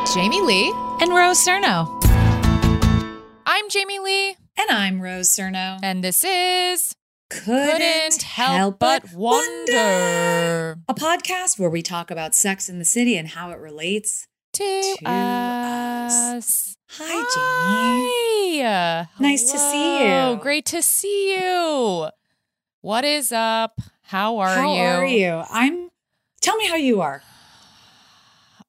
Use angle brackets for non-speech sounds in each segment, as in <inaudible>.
with Jamie Lee and Rose Surnow. I'm Jamie Lee, And I'm Rose Surnow. and this is Couldn't, help but wonder. A podcast where we talk about sex in the city and how it relates. to, To us. Hi, Jamie. Hi. Nice to see you. Great to see you. What is up? How are how you? are you? I'm. Tell me how you are.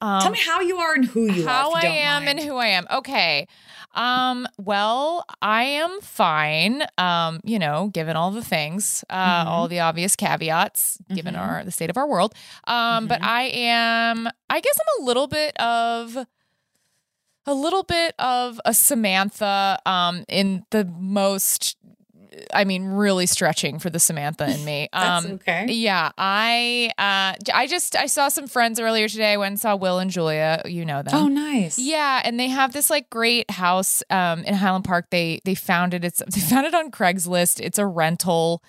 Um, Tell me how you are and who you how are. How I am mind. and who I am. Okay. Um, well, I am fine. Um, you know, given all the things, uh, Mhm. all the obvious caveats, given Mhm. our the state of our world. Um, but Mhm. I am I guess I'm a little bit of a little bit of a Samantha um in the most I mean, really stretching for the Samantha and me. <laughs> That's Um okay. yeah, I uh I just I saw some friends earlier today. I went and saw Will and Julia. You know them. Oh, nice. Yeah, and they have this like great house um in Highland Park. They they found it. It's <laughs> they found it on Craigslist. It's a rental,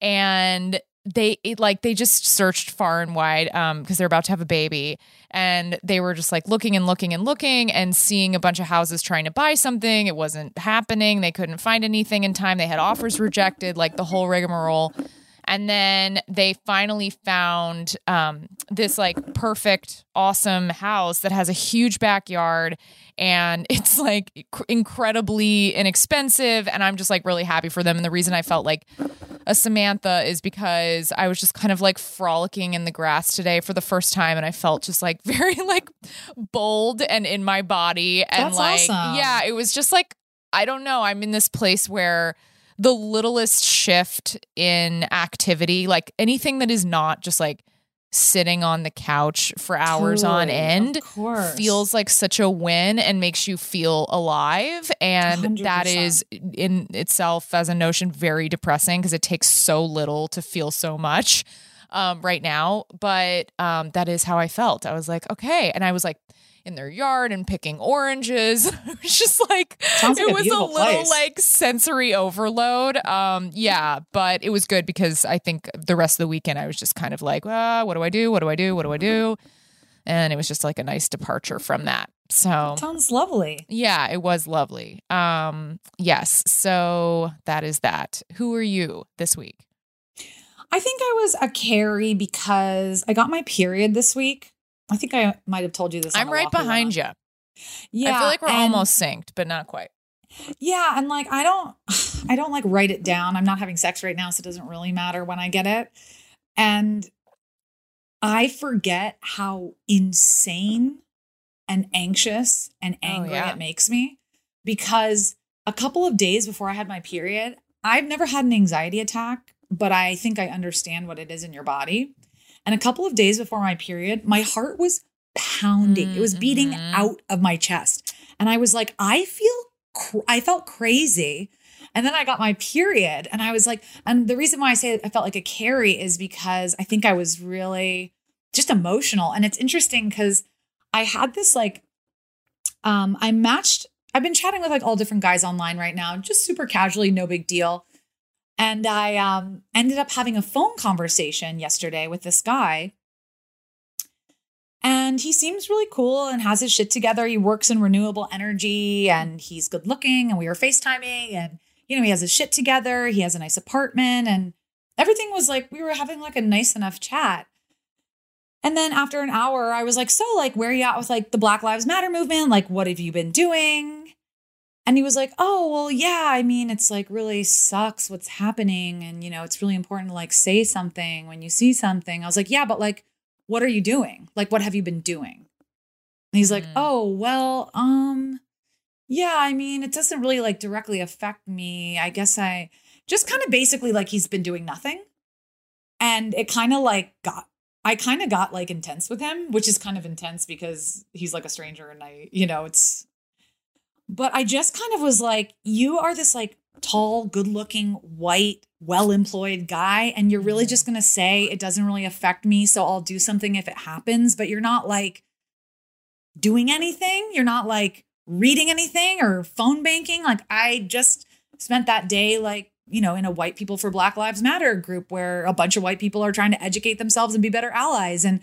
and they it, like they just searched far and wide um because they're about to have a baby, and they were just like looking and looking and looking and seeing a bunch of houses trying to buy something. It wasn't happening. They couldn't find anything in time. They had offers rejected, like the whole rigmarole. And then they finally found um, this like perfect, awesome house that has a huge backyard and <laughs> it's like incredibly inexpensive. And I'm just like really happy for them. And the reason I felt like a Samantha is because I was just kind of like frolicking in the grass today for the first time. And I felt just like <laughs> very like bold and in my body. And That's like, awesome. yeah, it was just like, I don't know. I'm in this place where the littlest shift in activity, like anything that is not just like sitting on the couch for hours on end, feels like such a win and makes you feel alive. And that 100%. is in itself, as a notion, very depressing because it takes so little to feel so much um, right now. But um, that is how I felt. I was like, okay. And I was like, in their yard and picking oranges. <laughs> it was just like like it a was a little place. like sensory overload. Um, yeah, but it was good because I think the rest of the weekend I was just kind of like, ah, what do I do? What do I do? What do I do? And it was just like a nice departure from that. So Sounds lovely. yeah, it was lovely. Um, yes, so that is that. Who are you this week? I think I was a Carrie because I got my period this week. I think I might have told you this. I'm right walk we went behind you. Yeah, I feel like we're and- almost synced, but not quite. Yeah, and like I don't <sighs> I don't like write it down. I'm not having sex right now, so it doesn't really matter when I get it. And I forget how insane and anxious and oh, angry yeah. it makes me because a couple of days before I had my period, I've never had an anxiety attack, but I think I understand what it is in your body. And a couple of days before my period, my heart was pounding. It was beating Mhm. out of my chest. And I was like, I feel, cr- I felt crazy. And then I got my period and I was like, and the reason why I say I felt like a Carrie is because I think I was really just emotional. And it's interesting because I had this like, um, I matched, I've been chatting with like all different guys online right now, just super casually, no big deal. And I um, ended up having a phone conversation yesterday with this guy. And he seems really cool and has his shit together. He works in renewable energy and he's good looking. And we were FaceTiming and, you know, he has his shit together. He has a nice apartment and everything was like, we were having like a nice enough chat. And then after an hour, I was like, So, like, where you at with like the Black Lives Matter movement? Like, what have you been doing? And he was like, Oh, well, yeah. I mean, it's like really sucks what's happening. And, you know, it's really important to like say something when you see something. I was like, Yeah, but like, what are you doing? Like, what have you been doing? And he's like, Mm. Oh, well, um, yeah, I mean, it doesn't really like directly affect me. I guess I just kind of basically like he's been doing nothing. And it kind of like got, I kind of got like intense with him, which is kind of intense because he's like a stranger and I, you know, it's, but I just kind of was like, you are this like tall, good looking, white, well employed guy. And you're really Mhm. just going to say it doesn't really affect me. So I'll do something if it happens. But you're not like doing anything. You're not like reading anything or phone banking. Like I just spent that day like, you know, in a white people for Black Lives Matter group where a bunch of white people are trying to educate themselves and be better allies. And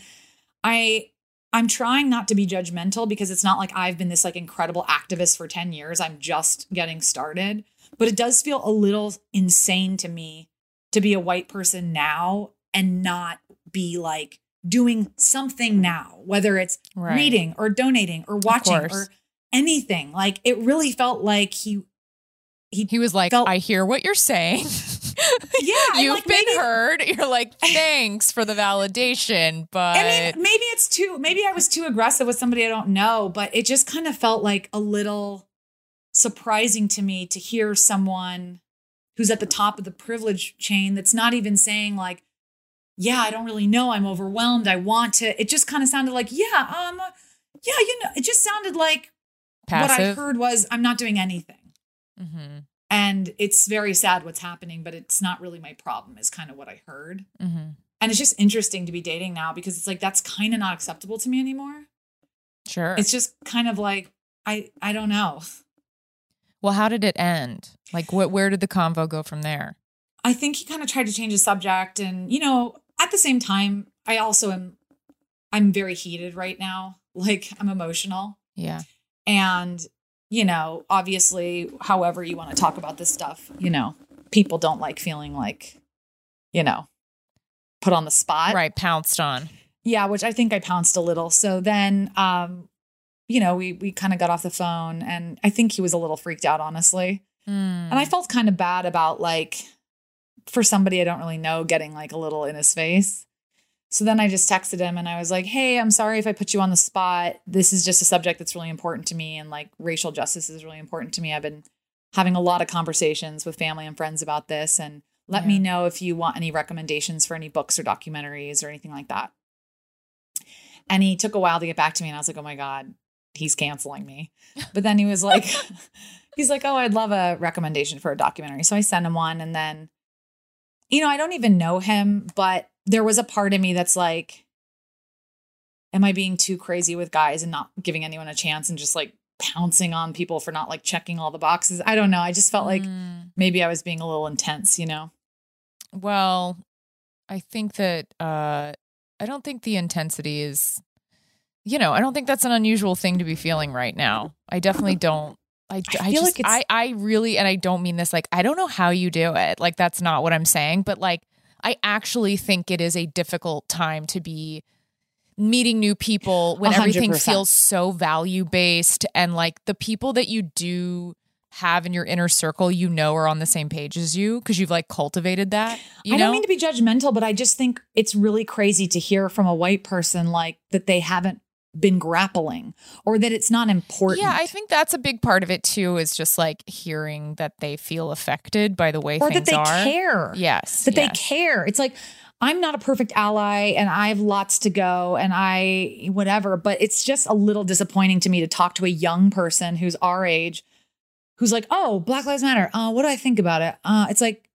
I I'm trying not to be judgmental because it's not like I've been this like incredible activist for 10 years. I'm just getting started. But it does feel a little insane to me to be a white person now and not be like doing something now, whether it's Right. reading or donating or watching or anything. Like it really felt like he he, He was like, felt- I hear what you're saying. <laughs> <laughs> Yeah, You've like, been maybe- heard. You're like, thanks for the validation. But I mean, maybe it's too maybe I was too aggressive with somebody I don't know, but it just kind of felt like a little surprising to me to hear someone who's at the top of the privilege chain that's not even saying like yeah, I don't really know. I'm overwhelmed. I want to. It just kind of sounded like, yeah, um, yeah, you know, it just sounded like what I heard was I'm not doing anything. hmm And it's very sad what's happening, but it's not really my problem, is kind of what I heard. hmm And it's just interesting to be dating now because it's like that's kind of not acceptable to me anymore. Sure. It's just kind of like I I don't know. well, how did it end? Like, what? Where did the convo go from there? I think he kind of tried to change the subject and you know, at the same time, I also am I'm very heated right now. <laughs> Like I'm emotional Yeah. and you know, obviously however you want to talk about this stuff, you know, people don't like feeling like you know, put on the spot. Right. Pounced on. Yeah, which I think I pounced a little. So then um you know, we we kind of got off the phone and I think he was a little freaked out honestly. Mm. And I felt kind of bad about like for somebody I don't really know getting like a little in his face. So then I just texted him and I was like, "Hey, I'm sorry if I put you on the spot. This is just a subject that's really important to me and like racial justice is really important to me. I've been having a lot of conversations with family and friends about this and let me know if you want any recommendations for any books or documentaries or anything like that." And he took a while to get back to me and I was like, "Oh my god, he's canceling me." But then he was like <laughs> <laughs> he's like, "Oh, I'd love a recommendation for a documentary." So I sent him one and then you know, I don't even know him, but there was a part of me that's like am I being too crazy with guys and not giving anyone a chance and just like pouncing on people for not like checking all the boxes? I don't know. I just felt like Mm. maybe I was being a little intense, you know. Well, I think that uh I don't think the intensity is you know, I don't think that's an unusual thing to be feeling right now. I definitely don't I, I I, feel just like it's- I I really and I don't mean this like I don't know how you do it. Like that's not what I'm saying, but like I actually think it is a difficult time to be meeting new people when A hundred everything feels so value based and like the people that you do have in your inner circle you know are on the same page as you because you've like cultivated that you I know? don't mean to be judgmental, but I just think it's really crazy to hear from a white person like that they haven't been grappling or that it's not important. Yeah, I think that's a big part of it too. Is just like hearing that they feel affected by the way or that things they are. care. Yes, that yes. they care. It's like I'm not a perfect ally and I have lots to go and I whatever, but it's just a little disappointing to me to talk to a young person who's our age who's like, "Oh, Black Lives Matter. Uh what do I think about it?" Uh it's like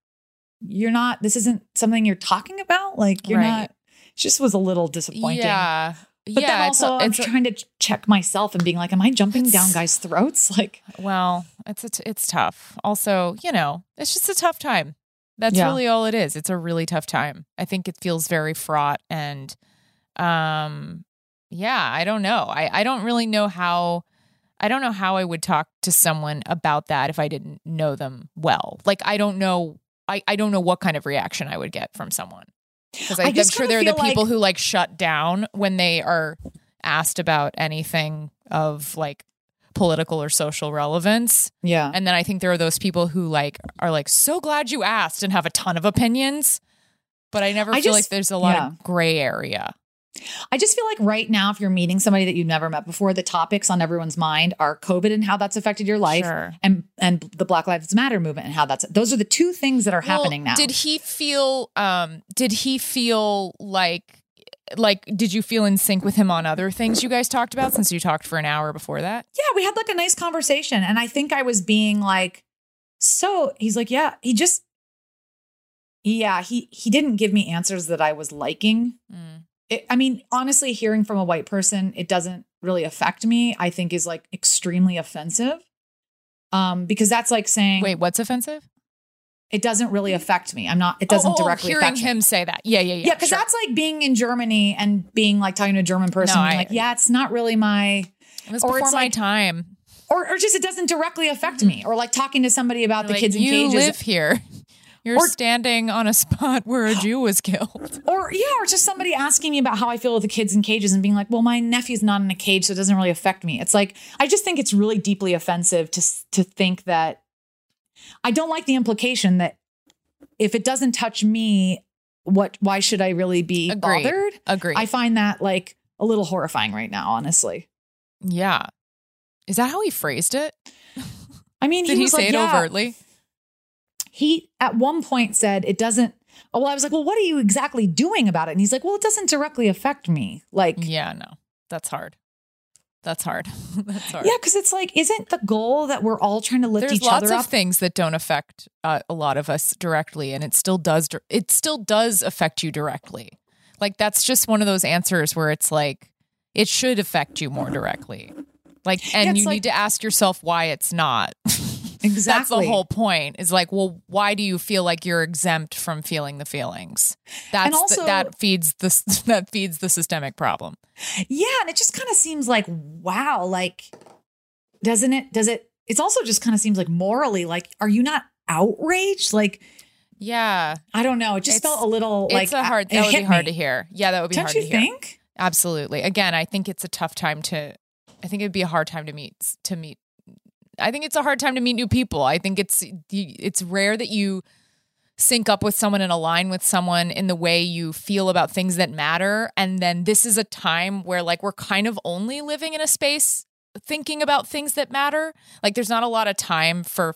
you're not this isn't something you're talking about. Like you're Right. not it just was a little disappointing. Yeah, But yeah, it's also, I'm it's a- trying to check myself and being like, am I jumping down guys' throats? <laughs> Like, Well, it's a t- it's tough. Also, you know, it's just a tough time. That's Yeah. really all it is. It's a really tough time. I think it feels very fraught and um yeah, I don't know. I I don't really know how I don't know how I would talk to someone about that if I didn't know them well. Like I don't know I I don't know what kind of reaction I would get from someone. Because I I'm just sure there are the people like- who like shut down when they are asked about anything of like political or social relevance. yeah. And then I think there are those people who like are like so glad you asked and have a ton of opinions. But I never I feel just- like there's a lot yeah. of gray area. I just feel like right now, if you're meeting somebody that you've never met before, the topics on everyone's mind are COVID and how that's affected your life, Sure. and and the Black Lives Matter movement and how that's those are the two things that are Well, happening now. Did he feel um did he feel like like did you feel in sync with him on other things you guys talked about since you talked for an hour before that? yeah, we had like a nice conversation, and I think I was being like, so he's like, yeah, he just, yeah, he he didn't give me answers that I was liking. Mm. It, I mean, honestly, hearing from a white person, it doesn't really affect me. I think is like extremely offensive. Um, because that's like saying, Wait, what's offensive? it doesn't really affect me. I'm not. It doesn't Oh, oh, directly hearing affect me. him say that. Yeah, yeah, yeah. Yeah, because sure. that's like being in Germany and being like talking to a German person, No, I- like, yeah, it's not really my, it was or before it's my like- time. or or just it doesn't directly affect me, or like talking to somebody about the Like, kids in you live here. You're Or- standing on a spot where a Jew was killed. or yeah, or just somebody asking me about how I feel with the kids in cages and being like, well, my nephew's not in a cage, so it doesn't really affect me. It's like I just think it's really deeply offensive to to think that I don't like the implication that if it doesn't touch me, what why should I really be Agreed. bothered? Agreed. I find that like a little horrifying right now, honestly. yeah. Is that how he phrased it? I mean, <laughs> Did he he, say like, it yeah. overtly? He at one point said it doesn't. Oh, well, I was like, well, what are you exactly doing about it? And he's like, well, it doesn't directly affect me. Like, Yeah, no. That's hard. That's hard. <laughs> That's hard. yeah, because it's like, isn't the goal that we're all trying to lift There's each lots other of up? things that don't affect uh, a lot of us directly, and it still does. It still does affect you directly. Like that's just one of those answers where it's like it should affect you more directly. Like, and it's you like- need to ask yourself why it's not. <laughs> That's the whole point. Is like, well, why do you feel like you're exempt from feeling the feelings? That's the- also- that feeds the <laughs> that feeds the systemic problem. Yeah, and it just kind of seems like, wow, like, doesn't it? Does it? It's also just kind of seems like morally, like, are you not outraged? Like, Yeah, I don't know. It just It's- felt a little like it's a uh, hard. it That would be hard me. to hear. Yeah, that would be Don't hard you to hear. think? Absolutely. Again, I think it's a tough time to I think it'd be a hard time to meet to meet I think it's a hard time to meet new people. I think it's it's rare that you sync up with someone and align with someone in the way you feel about things that matter and then this is a time where like we're kind of only living in a space thinking about things that matter. Like there's not a lot of time for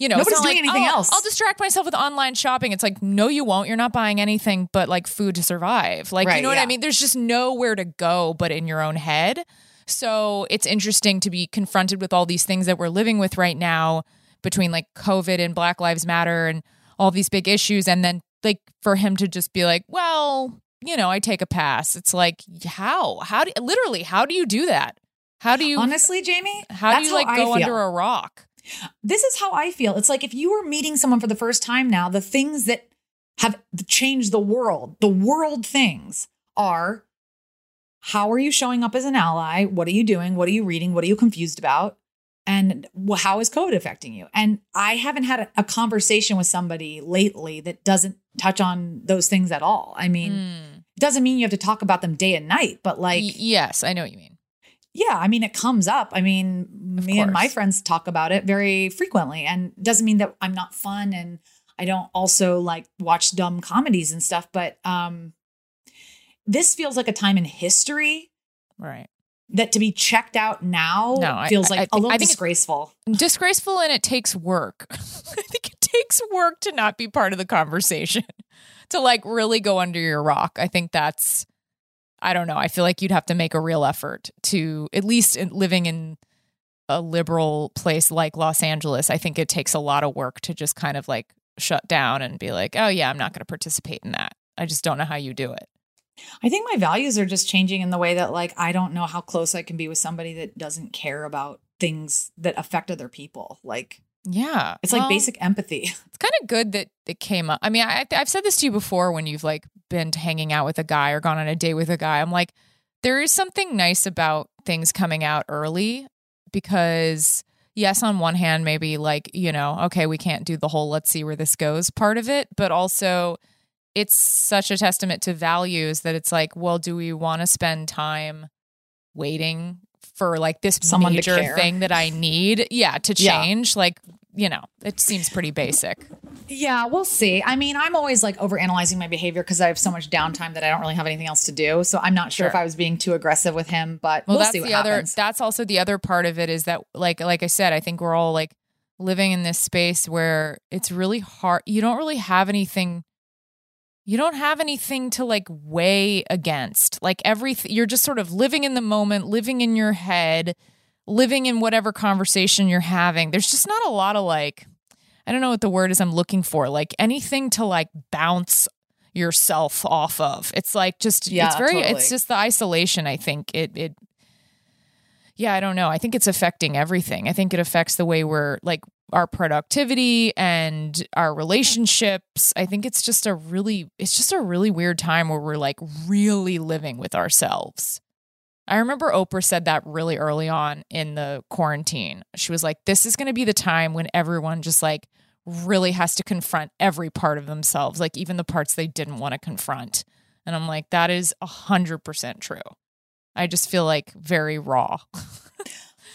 you know, Nobody's doing like, anything "Oh, else." I'll distract myself with online shopping. It's like, no, you won't. You're not buying anything but like food to survive. Like, you Right, know what. I mean? There's just nowhere to go but in your own head. So it's interesting to be confronted with all these things that we're living with right now between like COVID and Black Lives Matter and all these big issues. And then like for him to just be like, well, you know, I take a pass. It's like, how? How do literally, how do you do that? How do you, Honestly, Jamie, how do you like go under a rock? this is how I feel. It's like if you were meeting someone for the first time now, the things that have changed the world, the world things are how are you showing up as an ally? What are you doing? What are you reading? What are you confused about? And how is COVID affecting you? And I haven't had a, a conversation with somebody lately that doesn't touch on those things at all. I mean, Mm. it doesn't mean you have to talk about them day and night, but like, Y- yes, I know what you mean. yeah, I mean, it comes up. I mean, Of me and my friends talk about it very frequently, and doesn't mean that I'm not fun and I don't also like watch dumb comedies and stuff. But um, this feels like a time in history Right. that to be checked out now No, feels I- like I a think- little I think it- disgraceful. disgraceful and it takes work. <laughs> I think it takes work to not be part of the conversation, <laughs> to like really go under your rock. I think that's, I don't know. I feel like you'd have to make a real effort to, at least in, living in a liberal place like Los Angeles, I think it takes a lot of work to just kind of like shut down and be like, oh, yeah, I'm not going to participate in that. I just don't know how you do it. I think my values are just changing in the way that like I don't know how close I can be with somebody that doesn't care about things that affect other people. Like Yeah. it's like basic empathy. <laughs> It's kind of good that it came up. I mean, I, I've said this to you before when you've like been hanging out with a guy or gone on a date with a guy. I'm like, there is something nice about things coming out early because, yes, on one hand, maybe like, you know, okay, we can't do the whole let's see where this goes part of it, but also it's such a testament to values that it's like, well, do we want to spend time waiting for like this Someone major thing that I need? Yeah, to Yeah. change. Like, you know, it seems pretty basic. Yeah, we'll see. I mean, I'm always like overanalyzing my behavior because I have so much downtime that I don't really have anything else to do. So I'm not sure, if I was being too aggressive with him, but Well, we'll that's see what the other. That's also the other part of it is that, like, like I said, I think we're all like living in this space where it's really hard. You don't really have anything. You don't have anything to like weigh against. Like everything, you're just sort of living in the moment, living in your head, living in whatever conversation you're having. There's just not a lot of like, I don't know what the word is I'm looking for. Like anything to like bounce yourself off of. It's like just Yeah, it's very totally. it's just the isolation, I think. It it yeah, I don't know. I think it's affecting everything. I think it affects the way we're like our productivity and our relationships. I think it's just a really it's just a really weird time where we're like really living with ourselves. I remember Oprah said that really early on in the quarantine. She was like, This is going to be the time when everyone just like really has to confront every part of themselves, like even the parts they didn't want to confront. And I'm like, That is 100% true. I just feel like very raw. <laughs>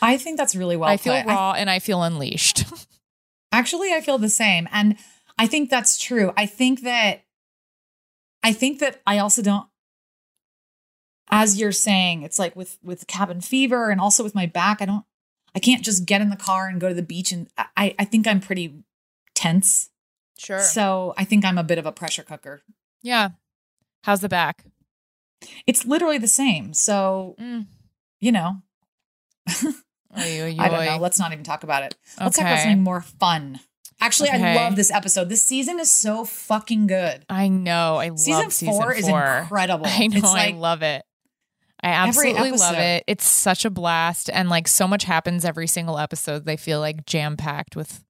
I think that's really well I feel put. raw and I feel unleashed. <laughs> Actually, I feel the same. And I think that's true. I think that I think that I also don't as you're saying, it's like with with cabin fever and also with my back, I don't I can't just get in the car and go to the beach and I I think I'm pretty tense. Sure. So, I think I'm a bit of a pressure cooker. yeah. How's the back? It's literally the same. So, Mm. you know, <laughs> Oy, oy, I don't know. Let's not even talk about it. Let's talk about something more fun. Actually, I love this episode. This season is so fucking good. I know. I Season love season four is incredible. I know. It's like- I love it. I absolutely love it. It's such a blast. And like so much happens every single episode. They feel like jam packed with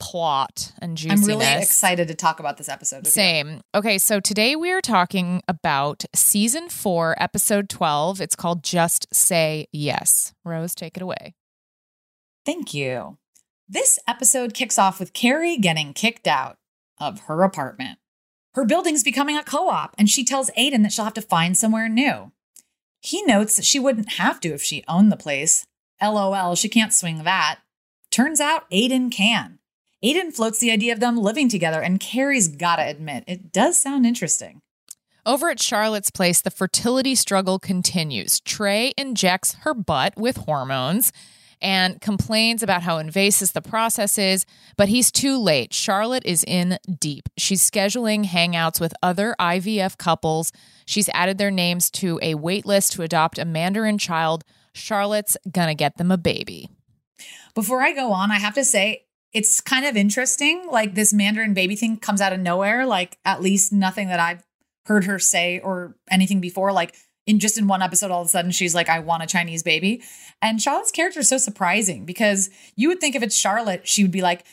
plot and I'm really excited to talk about this episode. with you. Same. Okay, so today we are talking about season four, episode 12. It's called Just Say Yes. Rose, take it away. Thank you. This episode kicks off with Carrie getting kicked out of her apartment. Her building's becoming a co op, and she tells Aiden that she'll have to find somewhere new. He notes that she wouldn't have to if she owned the place. LOL, she can't swing that. Turns out Aiden can. Aiden floats the idea of them living together, and Carrie's gotta admit, it does sound interesting. Over at Charlotte's place, the fertility struggle continues. Trey injects her butt with hormones and complains about how invasive the process is, but he's too late. Charlotte is in deep. She's scheduling hangouts with other IVF couples. She's added their names to a wait list to adopt a Mandarin child. Charlotte's gonna get them a baby. Before I go on, I have to say it's kind of interesting. Like this Mandarin baby thing comes out of nowhere. Like at least nothing that I've heard her say or anything before. Like in just in one episode, all of a sudden she's like, I want a Chinese baby. And Charlotte's character is so surprising because you would think if it's Charlotte, she would be like,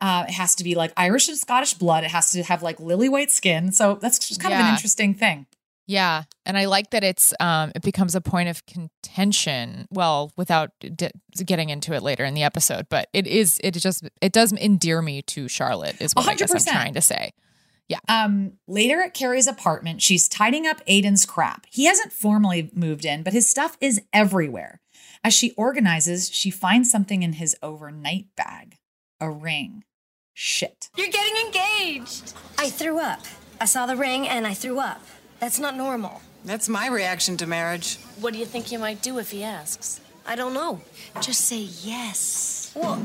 uh, it has to be like Irish and Scottish blood. It has to have like lily white skin. So that's just kind of an interesting thing. Yeah, and I like that it's um it becomes a point of contention. Well, without d- getting into it later in the episode, but it is it just it does endear me to Charlotte is what I guess I'm trying to say. Um, later at Carrie's apartment, she's tidying up Aiden's crap. He hasn't formally moved in, but his stuff is everywhere. As she organizes, she finds something in his overnight bag a ring. Shit. You're getting engaged. I threw up. I saw the ring and I threw up. That's not normal. That's my reaction to marriage. What do you think you might do if he asks? I don't know. Just say yes. Well,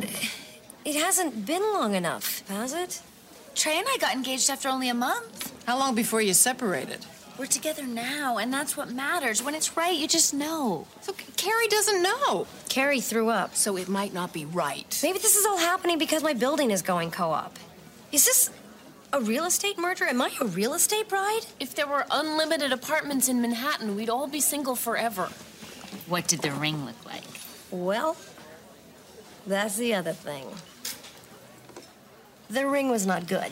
it hasn't been long enough, has it? Trey and I got engaged after only a month. How long before you separated? We're together now, and that's what matters. When it's right, you just know. So Carrie doesn't know. Carrie threw up. So it might not be right. Maybe this is all happening because my building is going co op. Is this. A real estate merger? Am I a real estate bride? If there were unlimited apartments in Manhattan, we'd all be single forever. What did the ring look like? Well, that's the other thing. The ring was not good.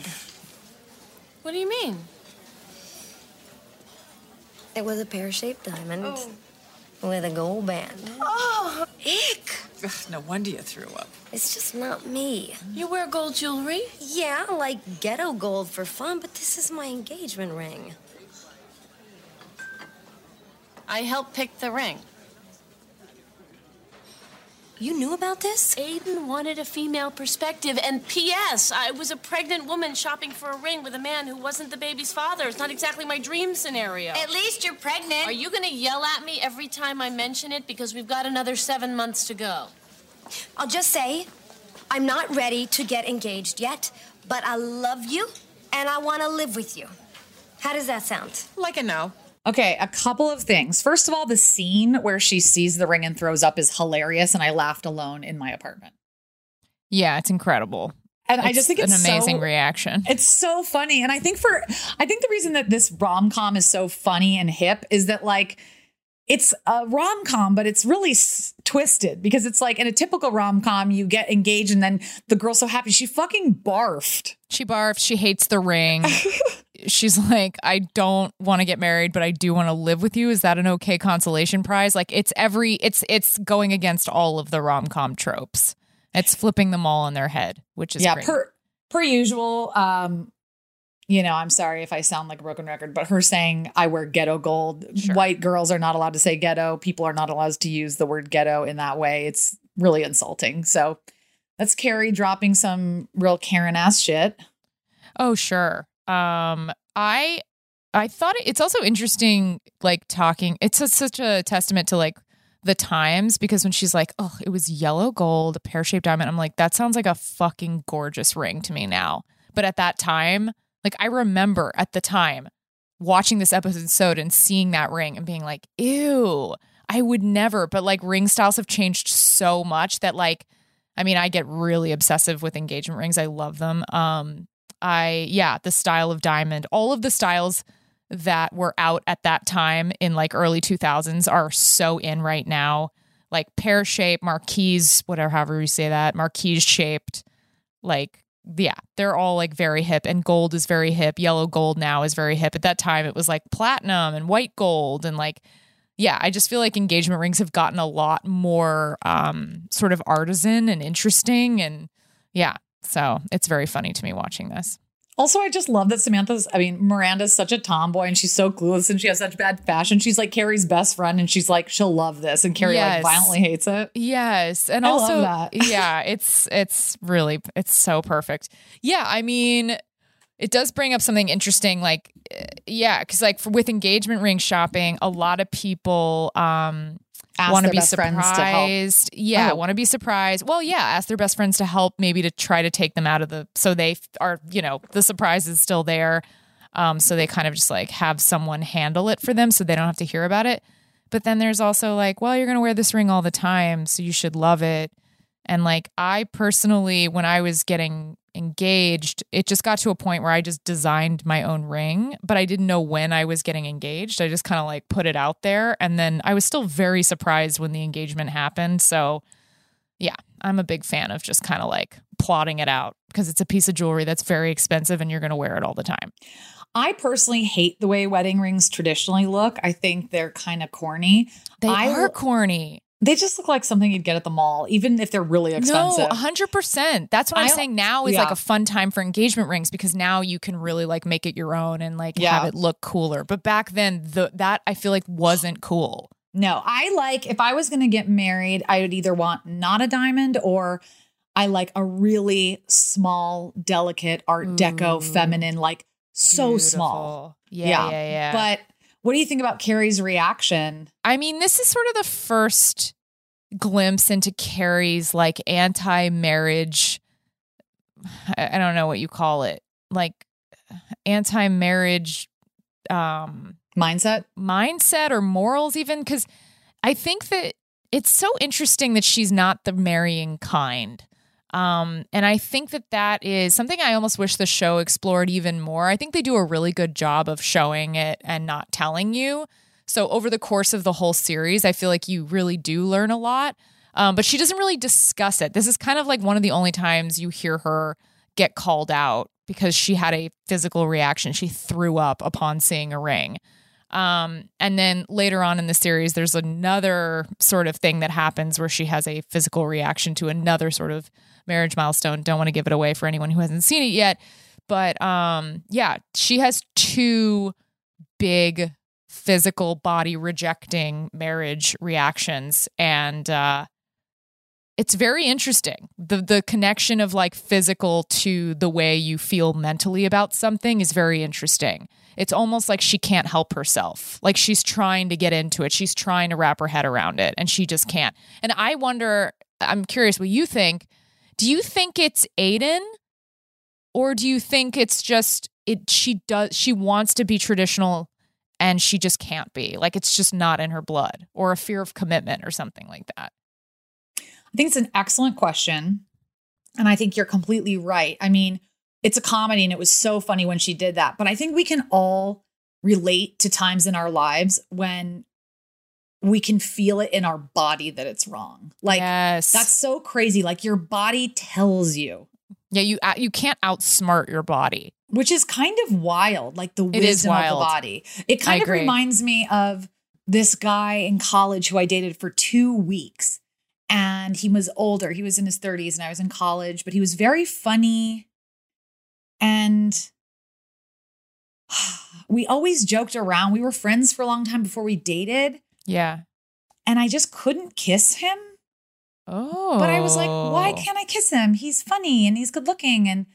What do you mean? It was a pear-shaped diamond oh. with a gold band. Oh, Ick! ugh, no wonder you threw up. It's just not me. You wear gold jewelry? Yeah, like ghetto gold for fun, but this is my engagement ring. I helped pick the ring. You knew about this? Aiden wanted a female perspective, and P.S. I was a pregnant woman shopping for a ring with a man who wasn't the baby's father. It's not exactly my dream scenario. At least you're pregnant. Are you gonna yell at me every time I mention it? Because we've got another seven months to go. I'll just say, I'm not ready to get engaged yet, but I love you and I want to live with you. How does that sound? Like a no. Okay, a couple of things. First of all, the scene where she sees the ring and throws up is hilarious, and I laughed alone in my apartment. Yeah, it's incredible. And I just think it's an amazing so- reaction. It's so funny. And I think for I think the reason that this rom-com is so funny and hip is that like it's a rom-com but it's really s- twisted because it's like in a typical rom-com you get engaged and then the girl's so happy she fucking barfed. She barfed. She hates the ring. <laughs> She's like, I don't want to get married, but I do want to live with you. Is that an okay consolation prize? Like, it's every, it's it's going against all of the rom com tropes. It's flipping them all on their head, which is yeah, great. per per usual um you know, I'm sorry if I sound like a broken record, but her saying I wear ghetto gold. Sure. White girls are not allowed to say ghetto. People are not allowed to use the word ghetto in that way. It's really insulting. So that's Carrie dropping some real Karen ass shit. Oh, sure. Um, I I thought it- it's also interesting, like talking. It's a, such a testament to like the times because when she's like, "Oh, it was yellow gold, a pear shaped diamond," I'm like, that sounds like a fucking gorgeous ring to me now. But at that time, like I remember at the time watching this episode and seeing that ring and being like, "Ew." I would never, but like ring styles have changed so much that like I mean, I get really obsessive with engagement rings. I love them. Um, I yeah, the style of diamond, all of the styles that were out at that time in like early 2000s are so in right now. Like pear shape, marquise, whatever, however you say that, marquise shaped. Like yeah, they're all like very hip, and gold is very hip. Yellow gold now is very hip. At that time, it was like platinum and white gold, and like yeah, I just feel like engagement rings have gotten a lot more um, sort of artisan and interesting. And yeah, so it's very funny to me watching this. Also, I just love that Samantha's, I mean, Miranda's such a tomboy and she's so clueless and she has such bad fashion. She's like Carrie's best friend and she's like, she'll love this. And Carrie Yes. like violently hates it. Yes, and I also that. <laughs> yeah, it's it's really it's so perfect. Yeah, I mean, it does bring up something interesting like uh, yeah, cuz like for, with engagement ring shopping, a lot of people um want to be best friends to help. surprised. Yeah, Oh. want to be surprised. Well, yeah, ask their best friends to help, maybe to try to take them out of the so they are you know the surprise is still there. Um, so they kind of just like have someone handle it for them, so they don't have to hear about it. But then there's also like, well, you're gonna wear this ring all the time, so you should love it. And like I personally, when I was getting engaged, it just got to a point where I just designed my own ring, but I didn't know when I was getting engaged. I just kind of like put it out there. And then I was still very surprised when the engagement happened. So yeah, I'm a big fan of just kind of like plotting it out because it's a piece of jewelry that's very expensive and you're going to wear it all the time. I personally hate the way wedding rings traditionally look. I think they're kind of corny. They I are corny. They just look like something you'd get at the mall, even if they're really expensive. No, hundred percent. That's what I'm I- saying. Now is like a fun time for engagement rings because now you can really like make it your own and like Yeah. have it look cooler. But back then, the that I feel like wasn't cool. No, I like if I was going to get married, I would either want not a diamond or I like a really small, delicate Art Deco, Ooh. feminine, like so small. Beautiful. Yeah, yeah, yeah. But what do you think about Carrie's reaction? I mean, this is sort of the first glimpse into Carrie's like anti-marriage. I I don't know what you call it, like anti-marriage um Mindset? mindset or morals even because i think that it's so interesting that she's not the marrying kind Um, and I think that that is something I almost wish the show explored even more. I think they do a really good job of showing it and not telling you. So over the course of the whole series, I feel like you really do learn a lot. Um, but she doesn't really discuss it. This is kind of like one of the only times you hear her get called out because she had a physical reaction. She threw up upon seeing a ring. Um, and then later on in the series, there's another sort of thing that happens where she has a physical reaction to another sort of marriage milestone. Don't want to give it away for anyone who hasn't seen it yet. But um, yeah, she has two big physical body rejecting marriage reactions. And uh, it's very interesting. The the connection of like physical to the way you feel mentally about something is very interesting. It's almost like she can't help herself. Like she's trying to get into it. She's trying to wrap her head around it and she just can't. And I wonder, I'm curious what you think. Do you think it's Aiden or do you think it's just it she does she wants to be traditional and she just can't be? Like it's just not in her blood or a fear of commitment or something like that. I think it's an excellent question. And I think you're completely right. I mean, it's a comedy and it was so funny when she did that. But I think we can all relate to times in our lives when we can feel it in our body that it's wrong. Like yes. that's so crazy. Like your body tells you. Yeah, you uh, you can't outsmart your body, which is kind of wild. Like the It is wisdom of the body. It kind of reminds me of this guy in college who I dated for two weeks, and he was older. He was in his thirties, and I was in college. But he was very funny, and <sighs> we always joked around. We were friends for a long time before we dated, Yeah. and I just couldn't kiss him. Oh. But I was like, why oh. can't I kiss him? He's funny and he's good looking. And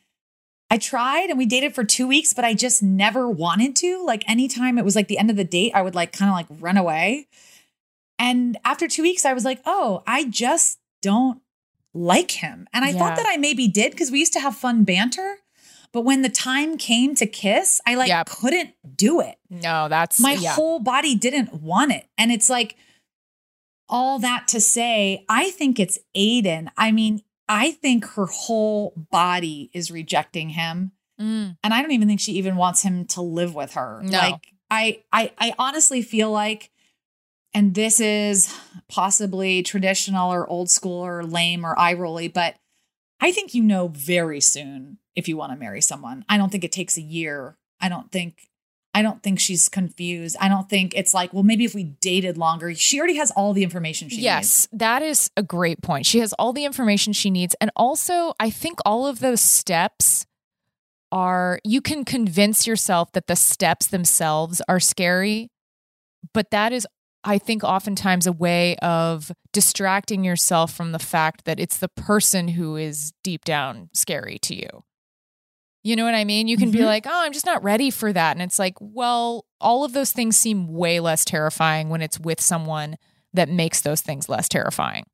I tried and we dated for two weeks, but I just never wanted to. Like anytime it was like the end of the date, I would like kind of like run away. And after two weeks, I was like, oh, I just don't like him. And I Yeah. thought that I maybe did because we used to have fun banter. But when the time came to kiss, I like Yep. couldn't do it No, that's my yeah. whole body didn't want it. And it's like all that to say, I think it's Aiden. I mean, I think her whole body is rejecting him. Mm. And I don't even think she even wants him to live with her. No. Like I I I honestly feel like and this is possibly traditional or old school or lame or eye rolly, but I think you know very soon if you want to marry someone. I don't think it takes a year. I don't think I don't think she's confused. I don't think it's like, well, maybe if we dated longer, she already has all the information she needs. Yes, that is a great point. She has all the information she needs. And also, I think all of those steps are, you can convince yourself that the steps themselves are scary, but that is, I think, oftentimes a way of distracting yourself from the fact that it's the person who is deep down scary to you. You know what I mean? You can be Mhm. like, oh, I'm just not ready for that. And it's like, well, all of those things seem way less terrifying when it's with someone that makes those things less terrifying.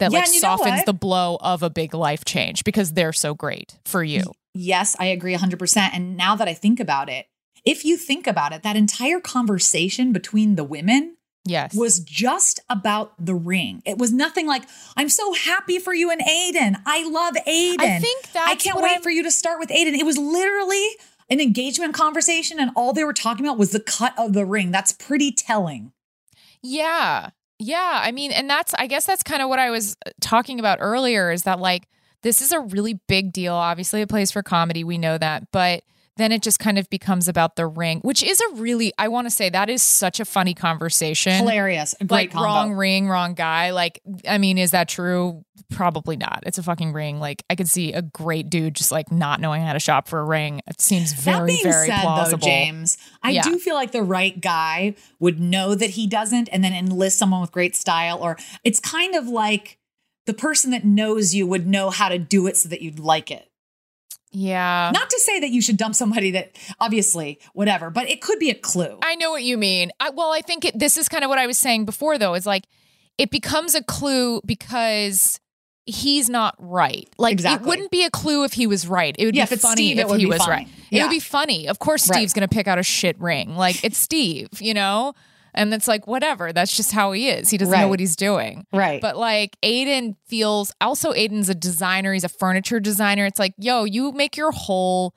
That Yeah, like and you know softens the blow of a big life change because they're so great for you. Yes, I agree 100%. And now that I think about it, if you think about it, that entire conversation between the women Yes. was just about the ring. It was nothing like, I'm so happy for you and Aiden. I love Aiden. I think that's I can't wait I'm- for you to start with Aiden. It was literally an engagement conversation, and all they were talking about was the cut of the ring. That's pretty telling. Yeah. Yeah. I mean, and that's, I guess that's kind of what I was uh, talking about earlier is that like, this is a really big deal. Obviously, it plays for comedy. We know that. But then it just kind of becomes about the ring, which is a really, I want to say that is such a funny conversation. Hilarious. Great like combo. wrong ring, wrong guy. Like, I mean, is that true? Probably not. It's a fucking ring. Like, I could see a great dude just like not knowing how to shop for a ring. It seems very, very said, plausible. though, James, I Yeah. do feel like the right guy would know that he doesn't and then enlist someone with great style. Or it's kind of like the person that knows you would know how to do it so that you'd like it. Yeah. Not to say that you should dump somebody that obviously, whatever, but it could be a clue. I know what you mean. I, well, I think it, this is kind of what I was saying before, though. Is like it becomes a clue because he's not right. Like Exactly. it wouldn't be a clue if he was right. It would Yeah, be funny Steve, if he was right. It would be funny. Of course, Right. Steve's going to pick out a shit ring. Like it's Steve, you know. And it's like, whatever. That's just how he is. He doesn't know what he's doing. Right. But like Aiden feels also Aiden's a designer, he's a furniture designer. It's like, yo, you make your whole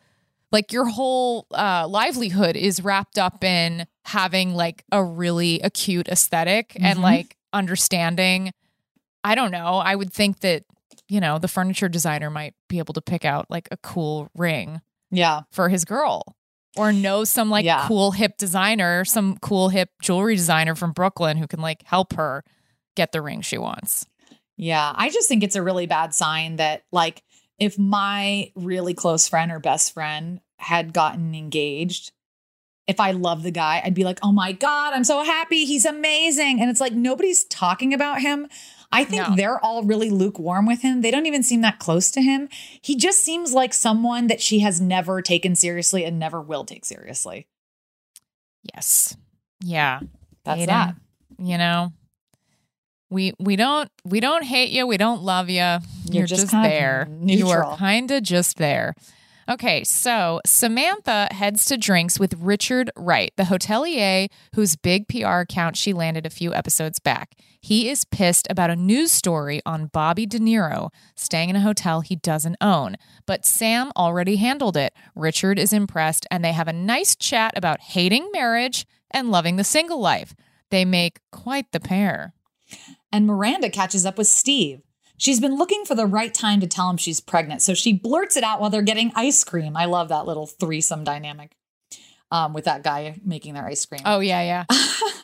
like your whole uh livelihood is wrapped up in having like a really acute esthetic and Mhm. like understanding. I don't know. I would think that, you know, the furniture designer might be able to pick out like a cool ring yeah. for his girl or know some like Yeah. cool hip designer, some cool hip jewelry designer from Brooklyn who can like help her get the ring she wants. Yeah, I just think it's a really bad sign that like if my really close friend or best friend had gotten engaged, if I love the guy, I'd be like, "Oh my god, I'm so happy. He's amazing." And it's like nobody's talking about him. I think No. they're all really lukewarm with him. They don't even seem that close to him. He just seems like someone that she has never taken seriously and never will take seriously. Yes. Yeah. That's that. You know, we we don't we don't hate you. We don't love you. You're, just just, of there. You are kind of just there. Okay, so Samantha heads to drinks with Richard Wright, the hotelier whose big PR account she landed a few episodes back. He is pissed about a news story on Bobby De Niro staying in a hotel he doesn't own. But Sam already handled it. Richard is impressed, and they have a nice chat about hating marriage and loving the single life. They make quite the pair. and Miranda catches up with Steve. She's been looking for the right time to tell him she's pregnant, so she blurts it out while they're getting ice cream. I love that little threesome dynamic um, with that guy making their ice cream. Oh, yeah, yeah. <laughs>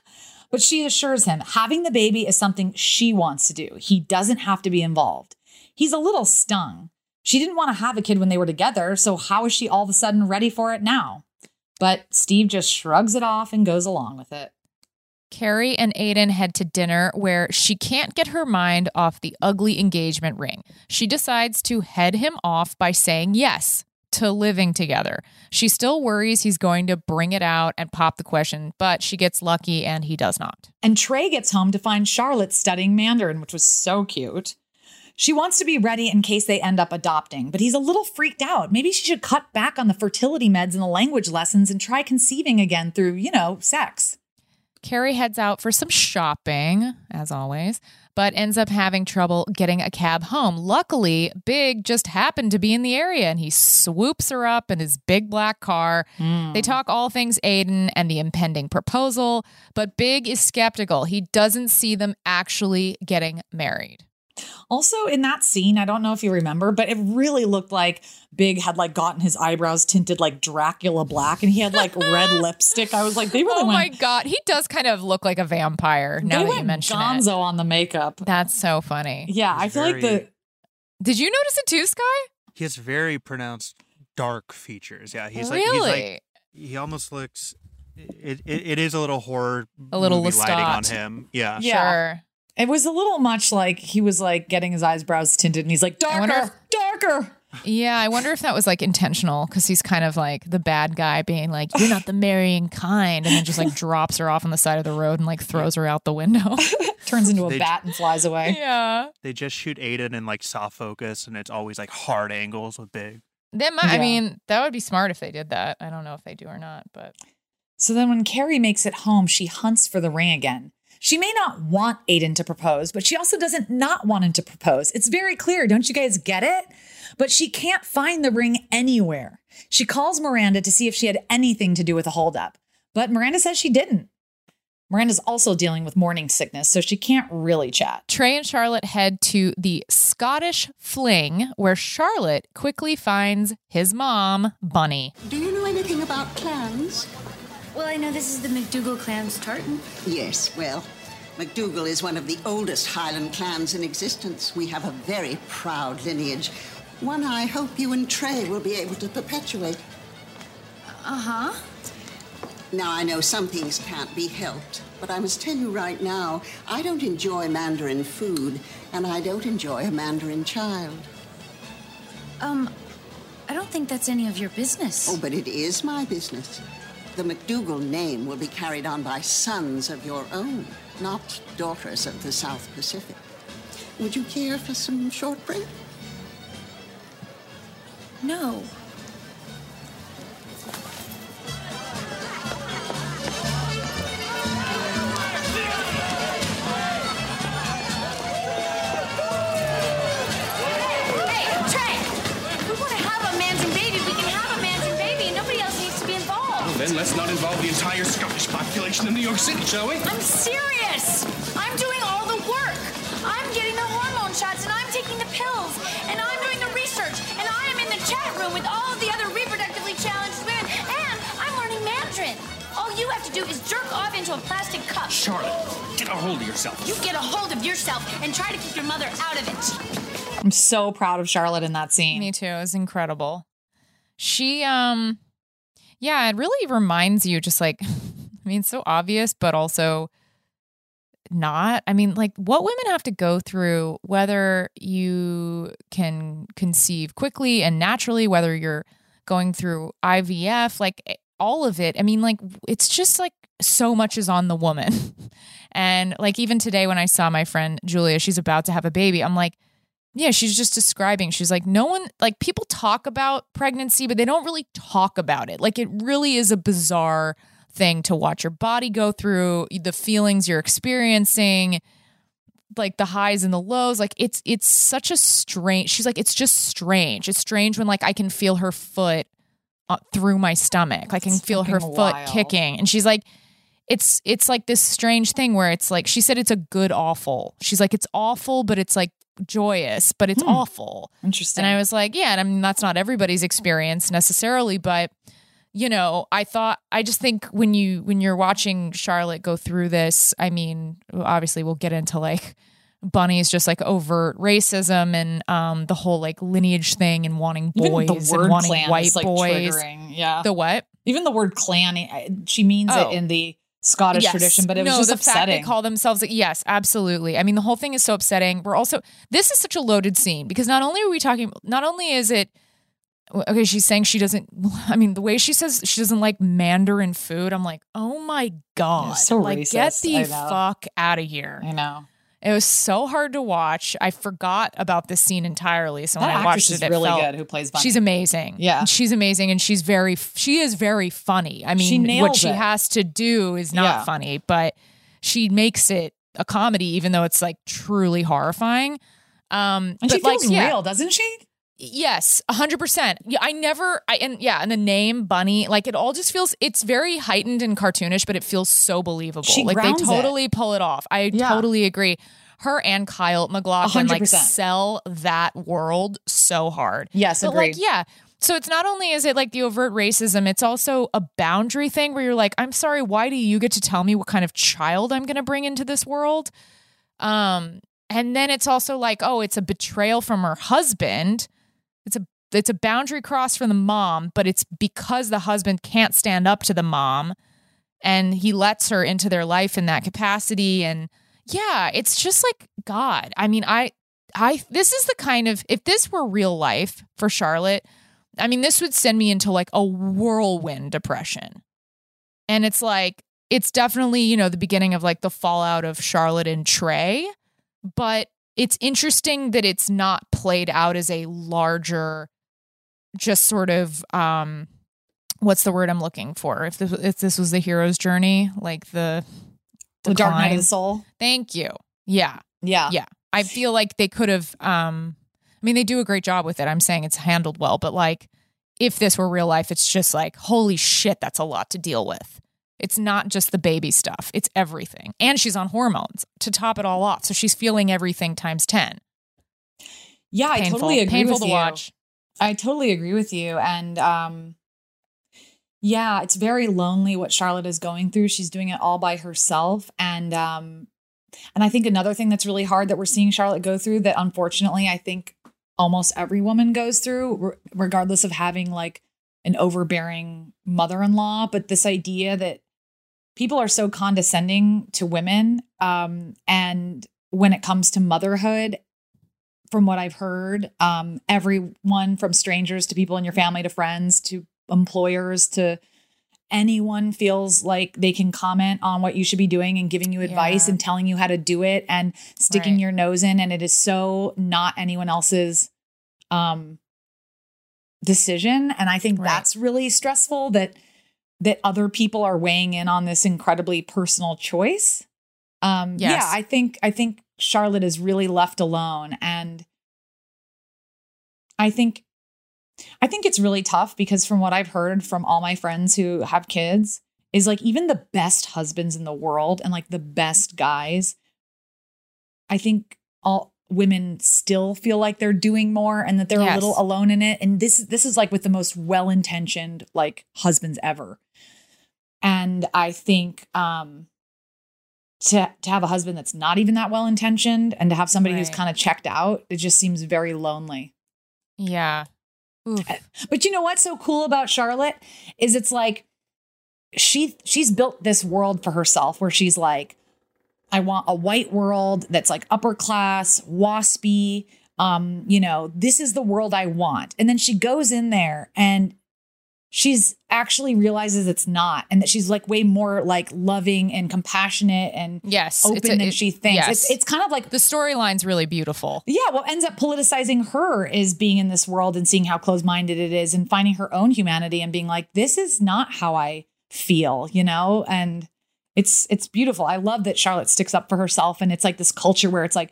But she assures him having the baby is something she wants to do. He doesn't have to be involved. He's a little stung. She didn't want to have a kid when they were together, so how is she all of a sudden ready for it now? But Steve just shrugs it off and goes along with it. Carrie and Aiden head to dinner where she can't get her mind off the ugly engagement ring. She decides to head him off by saying yes to living together. She still worries he's going to bring it out and pop the question, but she gets lucky and he does not. And Trey gets home to find Charlotte studying Mandarin, which was so cute. She wants to be ready in case they end up adopting, but he's a little freaked out. Maybe she should cut back on the fertility meds and the language lessons and try conceiving again through, you know, sex. Carrie heads out for some shopping, as always, but ends up having trouble getting a cab home. Luckily, Big just happened to be in the area and he swoops her up in his big black car. Hmm. They talk all things Aiden and the impending proposal, but Big is skeptical. He doesn't see them actually getting married. Also, in that scene, I don't know if you remember, but it really looked like Big had like gotten his eyebrows tinted like Dracula black and he had like red <laughs> lipstick. I was like, they really Oh went, my God. He does kind of look like a vampire now they that went you mention it. gonzo on the makeup. That's so funny. Yeah, I feel like the Did you notice it too, Sky? He has very pronounced dark features. Yeah, he's like really? he's like he almost looks. It, it, it is a little horror. A little movie lighting on him. Yeah. Yeah. Sure. It was a little much like he was like getting his eyebrows tinted and he's like, I wonder darker, darker. Yeah, I wonder if that was like intentional because he's kind of like the bad guy being like, You're not the marrying kind, and then just like <laughs> drops her off on the side of the road and like throws her out the window. <laughs> Turns into a They- bat and flies away. yeah. They just shoot Aiden in like soft focus, and it's always like hard angles with big. That might, I mean, that would be smart if they did that. I don't know if they do or not, but So then when Carrie makes it home, she hunts for the ring again. She may not want Aiden to propose, but she also doesn't not want him to propose. It's very clear. Don't you guys get it? But she can't find the ring anywhere. She calls Miranda to see if she had anything to do with the holdup, but Miranda says she didn't. Miranda's also dealing with morning sickness, so she can't really chat. Trey and Charlotte head to the Scottish Fling, where Charlotte quickly finds his mom, Bunny. Do you know anything about clans? Well, I know this is the McDougal clan's tartan. Yes, well, MacDougall is one of the oldest Highland clans in existence. We have a very proud lineage, one I hope you and Trey will be able to perpetuate. Uh huh. Now, I know some things can't be helped, but I must tell you right now, I don't enjoy Mandarin food, and I don't enjoy a Mandarin child. Um, I don't think that's any of your business. Oh, but it is my business. The MacDougall name will be carried on by sons of your own, not daughters of the South Pacific. Would you care for some shortbread? No. Then let's not involve the entire Scottish population of New York City, shall we? I'm serious. I'm doing all the work. I'm getting the hormone shots and I'm taking the pills and I'm doing the research and I am in the chat room with all of the other reproductively challenged women and I'm learning Mandarin. All you have to do is jerk off into a plastic cup. Charlotte, get a hold of yourself. You get a hold of yourself and try to keep your mother out of it. I'm so proud of Charlotte in that scene. Me too. It was incredible. She, um, yeah, it really reminds you just like, <laughs> I mean, so obvious, but also not. I mean, like what women have to go through, whether you can conceive quickly and naturally, whether you're going through IVF, like eh, all of it. I mean, like it's just like so much is on the woman. <laughs> and like even today when I saw my friend Julia, she's about to have a baby, I'm like, yeah, she's just describing. She's like, no one, like, people talk about pregnancy, but they don't really talk about it. Like, it really is a bizarre thing to watch your body go through, the feelings you're experiencing, like the highs and the lows. Like, it's, it's such a strange, she's like, it's just strange. It's strange when, like, I can feel her foot uh, through my stomach. I can feel her foot wild. kicking. And she's like, it's it's like this strange thing where it's like she said it's a good awful. She's like it's awful, but it's like joyous, but it's Hmm. awful. Interesting. And I was like, yeah, and I mean that's not everybody's experience necessarily, but you know, I thought I just think when you when you're watching Charlotte go through this, I mean, obviously we'll get into like Bunny's just like overt racism and um the whole like lineage thing and wanting boys and wanting white is like boys. triggering. Yeah. The what? Even the word clan, she means Oh. it in the Scottish Yes. tradition, but it was no, just the upsetting. fact they call themselves yes, absolutely. I mean, the whole thing is so upsetting. We're also this is such a loaded scene because not only are we talking, not only is it okay, she's saying she doesn't. <laughs> I mean, the way she says she doesn't like Mandarin food, I'm like, oh my god, so like get the fuck out of here. I know. It was so hard to watch. I forgot about this scene entirely. So when I watched it, it really felt- good who plays Bunny. She's amazing. Yeah. she's amazing, and she's very. She is very funny. I She mean, what she it. has to do is not Yeah. funny, but she makes it a comedy, even though it's like truly horrifying. Um, and but she feels like, yeah. real, doesn't she? Yes, a hundred percent. Yeah, I never. I and yeah, and the name Bunny, like it all just feels. It's very heightened and cartoonish, but it feels so believable. She like they grounds it. totally pull it off. I Yeah. totally agree. Her and Kyle MacLachlan like 100%. sell that world so hard. Yes, but like yeah. So it's not only is it like the overt racism, it's also a boundary thing where you're like, I'm sorry, why do you get to tell me what kind of child I'm going to bring into this world? Um, and then it's also like, oh, it's a betrayal from her husband. It's a boundary cross for the mom, but it's because the husband can't stand up to the mom and he lets her into their life in that capacity and yeah, it's just like god. I mean, I I this is the kind of if this were real life for Charlotte, I mean, this would send me into like a whirlwind depression. And it's like it's definitely, you know, the beginning of like the fallout of Charlotte and Trey, but it's interesting that it's not played out as a larger just sort of um what's the word I'm looking for? If this, if this was the hero's journey, like the The Dark Night of the Soul. Thank you. Yeah. Yeah. Yeah. I feel like they could have um I mean they do a great job with it. I'm saying it's handled well, but like if this were real life, it's just like holy shit, that's a lot to deal with. It's not just the baby stuff, it's everything. And she's on hormones to top it all off. So she's feeling everything times 10. Yeah, I totally agree Painful with to you. watch. I totally agree with you. And um yeah, it's very lonely what Charlotte is going through. She's doing it all by herself. And um and I think another thing that's really hard that we're seeing Charlotte go through that unfortunately I think almost every woman goes through, re- regardless of having like an overbearing mother-in-law, but this idea that people are so condescending to women um and when it comes to motherhood from what I've heard, um, everyone from strangers to people in your family to friends to employers to anyone feels like they can comment on what you should be doing and giving you advice Yeah. and telling you how to do it and sticking Right. your nose in and it is so not anyone else's um decision and I think Right. that's really stressful that that other people are weighing in on this incredibly personal choice. Um Yes. yeah, I think I think Charlotte is really left alone and I think I think it's really tough because from what I've heard from all my friends who have kids, is like even the best husbands in the world and like the best guys, I think all women still feel like they're doing more and that they're a little alone in it. And this this is like with the most well-intentioned like husbands ever. And I think um to to have a husband that's not even that well intentioned and to have somebody who's kind of checked out, it just seems very lonely. Yeah. But you know what's so cool about Charlotte is it's like she she's built this world for herself where she's like I want a white world that's like upper class, waspy, um, you know, this is the world I want. And then she goes in there and she's actually realizes it's not and that she's like way more like loving and compassionate and yes open a- than it- she thinks. yes. It's it's kind of like the storyline's really beautiful. yeah, what ends up politicizing her is being in this world and seeing how close minded it is and finding her own humanity and being like, this is not how I feel, you know? And it's it's beautiful. I love that Charlotte sticks up for herself and it's like this culture where it's like,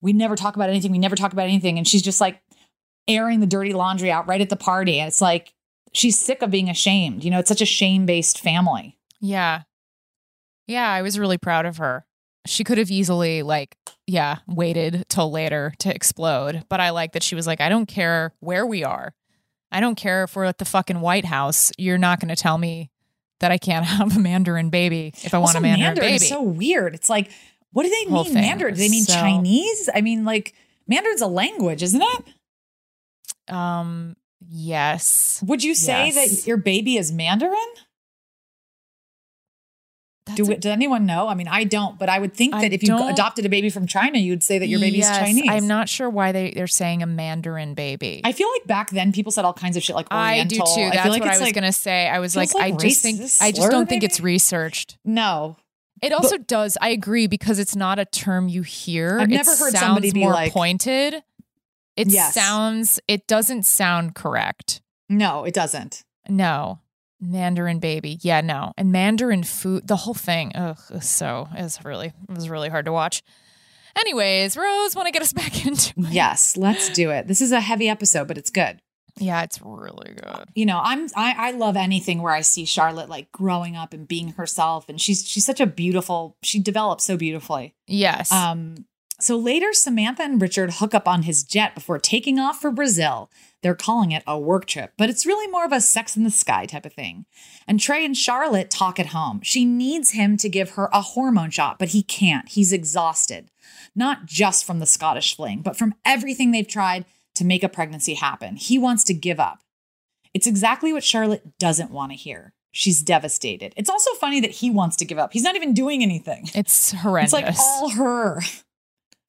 we never talk about anything, we never talk about anything. And she's just like airing the dirty laundry out right at the party. And it's like she's sick of being ashamed. You know, it's such a shame-based family. Yeah. Yeah, I was really proud of her. She could have easily like yeah, waited till later to explode, but I like that she was like I don't care where we are. I don't care if we're at the fucking White House. You're not going to tell me that I can't <laughs> have a Mandarin baby if I want a Mandarin, Mandarin baby. is so weird. It's like, what do they Whole mean thing Mandarin? Do they mean so- Chinese? I mean, like Mandarin's a language, isn't it? um yes. Would you say Yes. that your baby is Mandarin? Do, we, does anyone know? I mean, I don't, but I would think I that if you adopted a baby from China, you'd say that your baby's Yes, Chinese. I'm not sure why they, they're saying a Mandarin baby. I feel like back then people said all kinds of shit like I do too. That's feel like what I was like- gonna say. I was like, like I just think racist I just don't think it's researched. No. It also does. I agree because it's not a term you hear. I've It never heard sounds somebody be more like- pointed. It Yes. sounds. It doesn't sound correct. No, it doesn't. No, Mandarin baby. Yeah, no, and Mandarin food. The whole thing. Ugh. So it was really it was really hard to watch. Anyways, Rose, want to get us <laughs> back into? Yes, let's do it. This is a heavy episode, but it's good. Yeah, it's really good. you know i'm I, I love anything where i see charlotte like growing up and being herself and she's she's such a beautiful she develops so beautifully Yes. um so later samantha and richard hook up on his jet before taking off for brazil they're calling it a work trip but it's really more of a sex in the sky type of thing and trey and charlotte talk at home she needs him to give her a hormone shot but he can't he's exhausted not just from the scottish fling but from everything they've tried to make a pregnancy happen he wants to give up it's exactly what Charlotte doesn't want to hear. She's devastated. It's also funny that he wants to give up. He's not even doing anything. It's horrendous. It's like all her.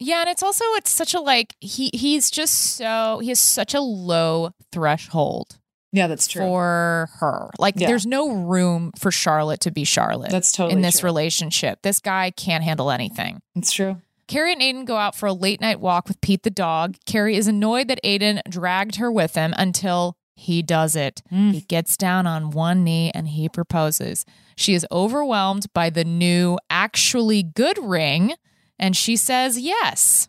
Yeah, and it's also it's such a like he he's just so he has such a low threshold. Yeah, that's true. For her. Like Yeah. there's no room for Charlotte to be Charlotte. That's totally in this true. relationship. This guy can't handle anything. It's true. Carrie and Aiden go out for a late night walk with Pete the dog. Carrie is annoyed that Aiden dragged her with him until he does it. Mm. He gets down on one knee and he proposes. She is overwhelmed by the new, actually good ring, and she says yes.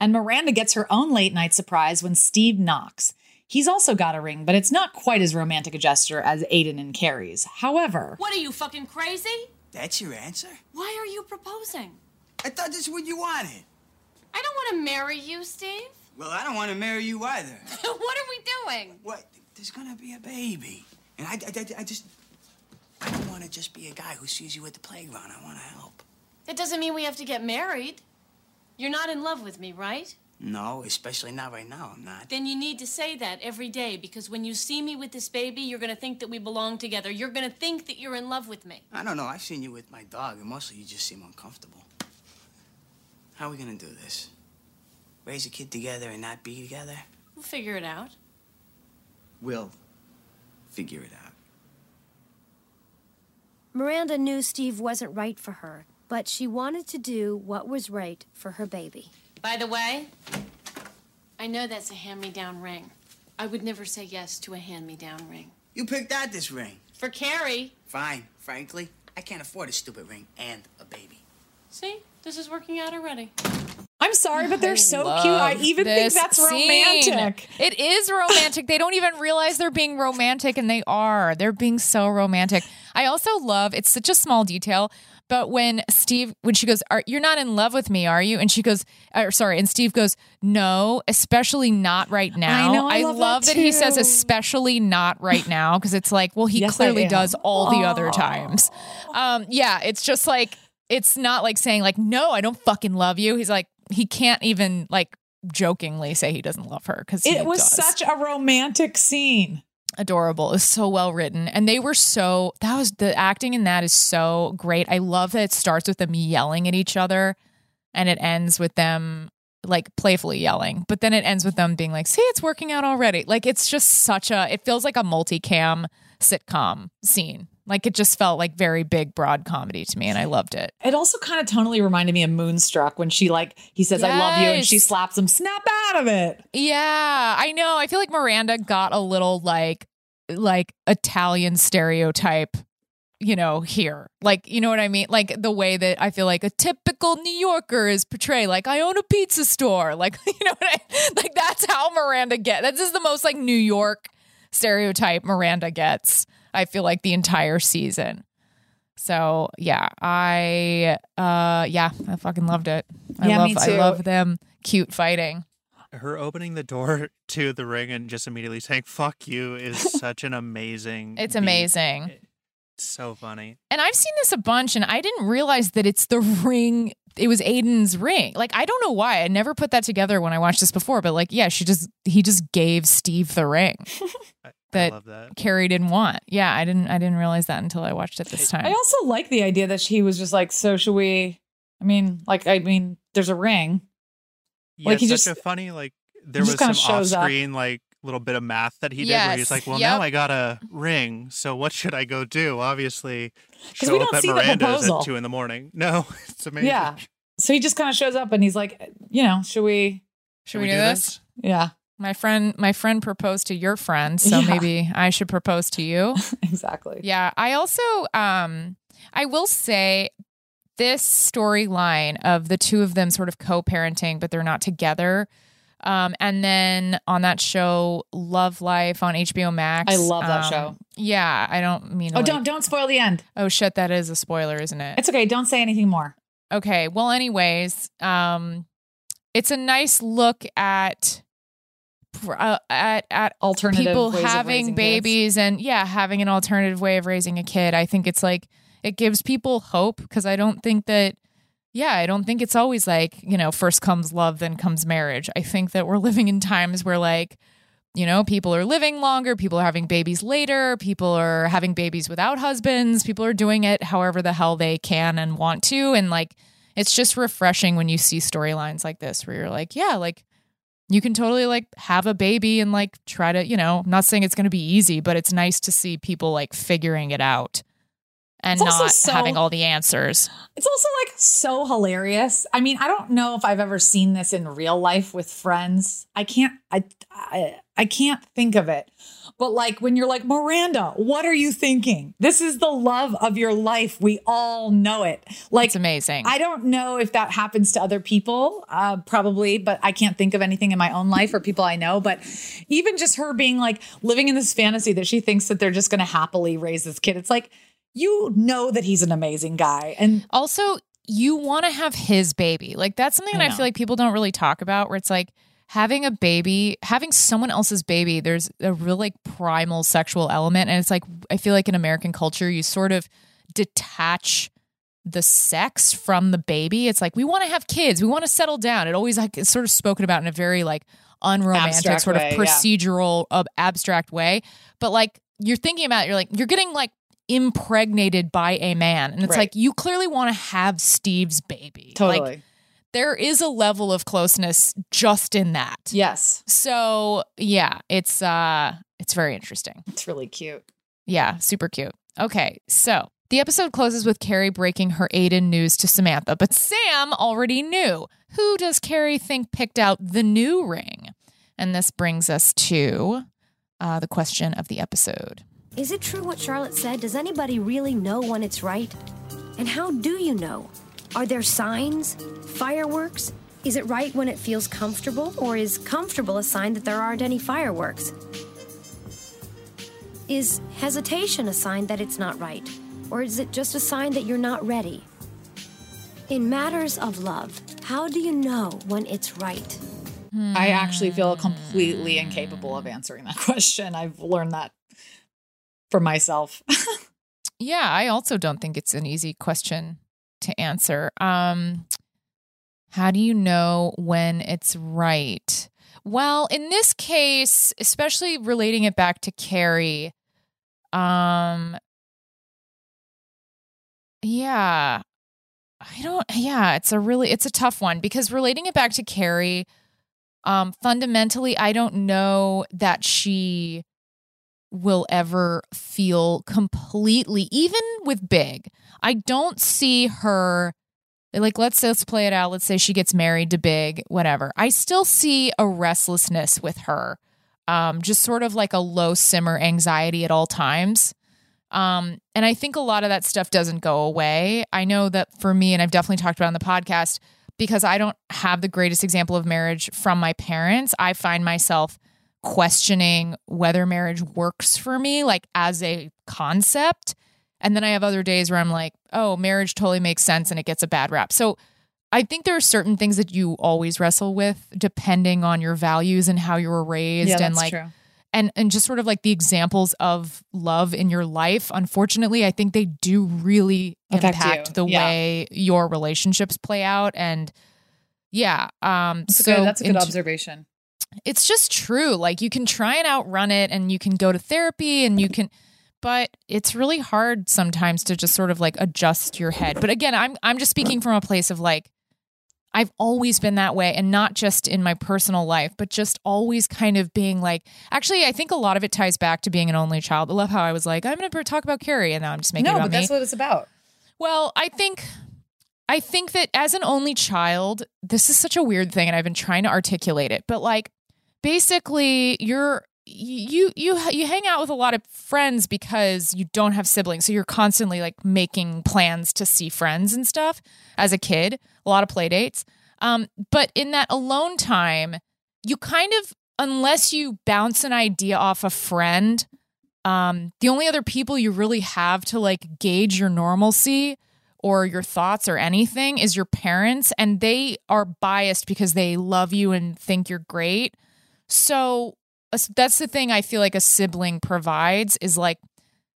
And Miranda gets her own late night surprise when Steve knocks. He's also got a ring, but it's not quite as romantic a gesture as Aiden and Carrie's. However, What are you fucking crazy? That's your answer? Why are you proposing? I thought this is what you wanted. I don't want to marry you, Steve. Well, I don't want to marry you either. <laughs> what are we doing? What? There's gonna be a baby. And I, I, I- I just. I don't want to just be a guy who sees you at the playground. I want to help. That doesn't mean we have to get married. You're not in love with me, right? No, especially not right now. I'm not. Then you need to say that every day because when you see me with this baby, you're going to think that we belong together. You're going to think that you're in love with me. I don't know. I've seen you with my dog, and mostly you just seem uncomfortable. How are we gonna do this? Raise a kid together and not be together? We'll figure it out. We'll figure it out. Miranda knew Steve wasn't right for her, but she wanted to do what was right for her baby. By the way, I know that's a hand me down ring. I would never say yes to a hand me down ring. You picked out this ring. For Carrie, Fine. Frankly, I can't afford a stupid ring and a baby. see, this is working out already. I'm sorry, but they're so cute. I even think this that's scene. romantic. It is romantic. they don't even realize they're being romantic, and they are. They're being so romantic. I also love. It's such a small detail. But when Steve, when she goes, are, "You're not in love with me, are you?" and she goes, or sorry, and Steve goes, "No, especially not right now." I know, I love that that, he says, "Especially not right now," because it's like, well, he Yes, clearly does all the other times. Um, yeah, it's just like it's not like saying like, "No, I don't fucking love you." He's like, he can't even like jokingly say he doesn't love her because It was such a romantic scene. Adorable. It was so well written. And they were so that was the acting in that is so great. I love that it starts with them yelling at each other and it ends with them like playfully yelling. But then it ends with them being like, see, it's working out already. Like it's just such a it feels like a multicam sitcom scene. Like it just felt like very big broad comedy to me and I loved it. It also kind of tonally reminded me of Moonstruck when she like he says I love you and she slaps him. Snap out of it. Yeah, I know. I feel like Miranda got a little like like Italian stereotype, you know, here. Like, you know what I mean? Like the way that I feel like a typical New Yorker is portrayed. Like, I own a pizza store. Like, <laughs> you know what I <laughs> like that's how Miranda get. This is the most like New York stereotype Miranda gets. I feel like the entire season. So yeah, I uh yeah, I fucking loved it. I Yeah, love me I love them cute fighting. Her opening the door <laughs> to the ring and just immediately saying "fuck you" is <laughs> such an amazing. It's beat. amazing. It's so funny. And I've seen this a bunch, and I didn't realize that it's the ring. It was Aiden's ring. Like I don't know why. I never put that together when I watched this before. But like, yeah, she just he just gave Steve the ring <laughs> that, that. Carrie didn't want. Yeah, I didn't. I didn't realize that until I watched it this time. I also like the idea that she was just like, so should we? I mean, like, I mean, there's a ring. Yeah, Like, he such just- a funny like. There was some off-screen like little bit of math that he did where he's like, "Well, yep. now I got a ring, so what should I go do?" Obviously, show we up don't at see the Miranda's proposal. at two in the morning. <laughs> No, it's amazing. Yeah. So he just kind of shows up and he's like, you know, should we? Should we do this? Yeah, My friend, my friend proposed to your friend, so Yeah. maybe I should propose to you. <laughs> exactly. Yeah, I also um I will say this storyline of the two of them sort of co-parenting but they're not together. Um and then on that show Love Life on HBO Max. I love that um, show. Yeah, I don't mean Oh, like- don't don't spoil the end. Oh shit, that is a spoiler, isn't it? It's okay. Don't say anything more. Okay. Well, anyways, um, it's a nice look at uh, at at Alternative people ways of raising having kids. babies and yeah, having an alternative way of raising a kid. I think it's like it gives people hope because I don't think that. Yeah, I don't think it's always like, you know, first comes love, then comes marriage. I think that we're <laughs> living in times where, like, you know, people are living longer, people are having babies later, people are having babies without husbands, people are doing it however the hell they can and want to. And like, it's just refreshing when you see storylines like this where you're like, yeah, like, you can totally like have a baby and like try to, you know, I'm not saying it's going to be easy, but it's nice to see people like figuring it out and It's not so- having all the answers. It's also like so hilarious. I mean, I don't know if I've ever seen this in real life with friends. I can't I I, I can't think of it. But like when you're like, "Miranda, what are you thinking? This is the love of your life. We all know it." Like It's amazing. I don't know if that happens to other people, uh, probably, but I can't think of anything in my own life or people I know. But even just her being like living in this fantasy that she thinks that they're just going to happily raise this kid, it's like, you know that he's an amazing guy. And also, you want to have his baby. Like that's something I that I know. feel like people don't really talk about where it's like having a baby, having someone else's baby, there's a real like primal sexual element and it's like I feel like in American culture you sort of detach the sex from the baby. It's like we want to have kids, we want to settle down. It always like it's sort of spoken about in a very like unromantic Abstract sort way, of yeah. procedural uh, abstract way. But like you're thinking about it, you're like you're getting like impregnated by a man and it's Right. like you clearly want to have Steve's baby. Totally. Like there is a level of closeness just in that. yes, So, yeah, it's uh it's very interesting. it's really cute. Yeah, super cute. Okay, so the episode closes with Carrie breaking her Aiden news to Samantha, but Sam already knew. Who does Carrie think picked out the new ring? And this brings us to uh, the question of the episode. Is it true what Charlotte said? Does anybody really know when it's right? And how do you know? Are there signs? Fireworks? Is it right when it feels comfortable, or is comfortable a sign that there aren't any fireworks? Is hesitation a sign that it's not right, or is it just a sign that you're not ready? In matters of love, how do you know when it's right? I actually feel completely incapable of answering that <laughs> question. I've learned that for myself. <laughs> Yeah, I also don't think it's an easy question to answer. Um, how do you know when it's right? Well, in this case, especially relating it back to Carrie, um, yeah, I don't. Yeah, it's a really it's a tough one because relating it back to Carrie, um, fundamentally, I don't know that she will ever feel completely even with big. I don't see her like let's let's play it out. Let's say she gets married to big whatever. I still see a restlessness with her um just sort of like a low simmer anxiety at all times. Um and i think a lot of that stuff doesn't go away. I know that for me and i've definitely talked about on the podcast because i don't have the greatest example of marriage from my parents i find myself questioning whether marriage works for me, like as a concept. And then I have other days where I'm like, oh, marriage totally makes sense and it gets a bad rap. So I think there are certain things that you always wrestle with depending on your values and how you were raised Yeah, and like true. and and just sort of like the examples of love in your life. Unfortunately, I think they do really Affect impact you. the Yeah. way your relationships play out and yeah, um That's, so good. That's a good observation. It's just true. Like you can try and outrun it and you can go to therapy and you can but it's really hard sometimes to just sort of like adjust your head. But again, I'm I'm just speaking from a place of like I've always been that way and not just in my personal life, but just always kind of being like actually I think a lot of it ties back to being an only child. I love how I was like, I'm gonna talk about Carrie and now I'm just making it No, but me. that's what it's about. Well, I think I think that as an only child, this is such a weird thing and I've been trying to articulate it, but like basically you're you you you hang out with a lot of friends because you don't have siblings. So you're constantly like making plans to see friends and stuff as a kid, a lot of play dates. Um but in that alone time, you kind of unless you bounce an idea off a friend, um, the only other people you really have to like gauge your normalcy or your thoughts or anything is your parents, and they are biased because they love you and think you're great. So that's the thing I feel like a sibling provides is like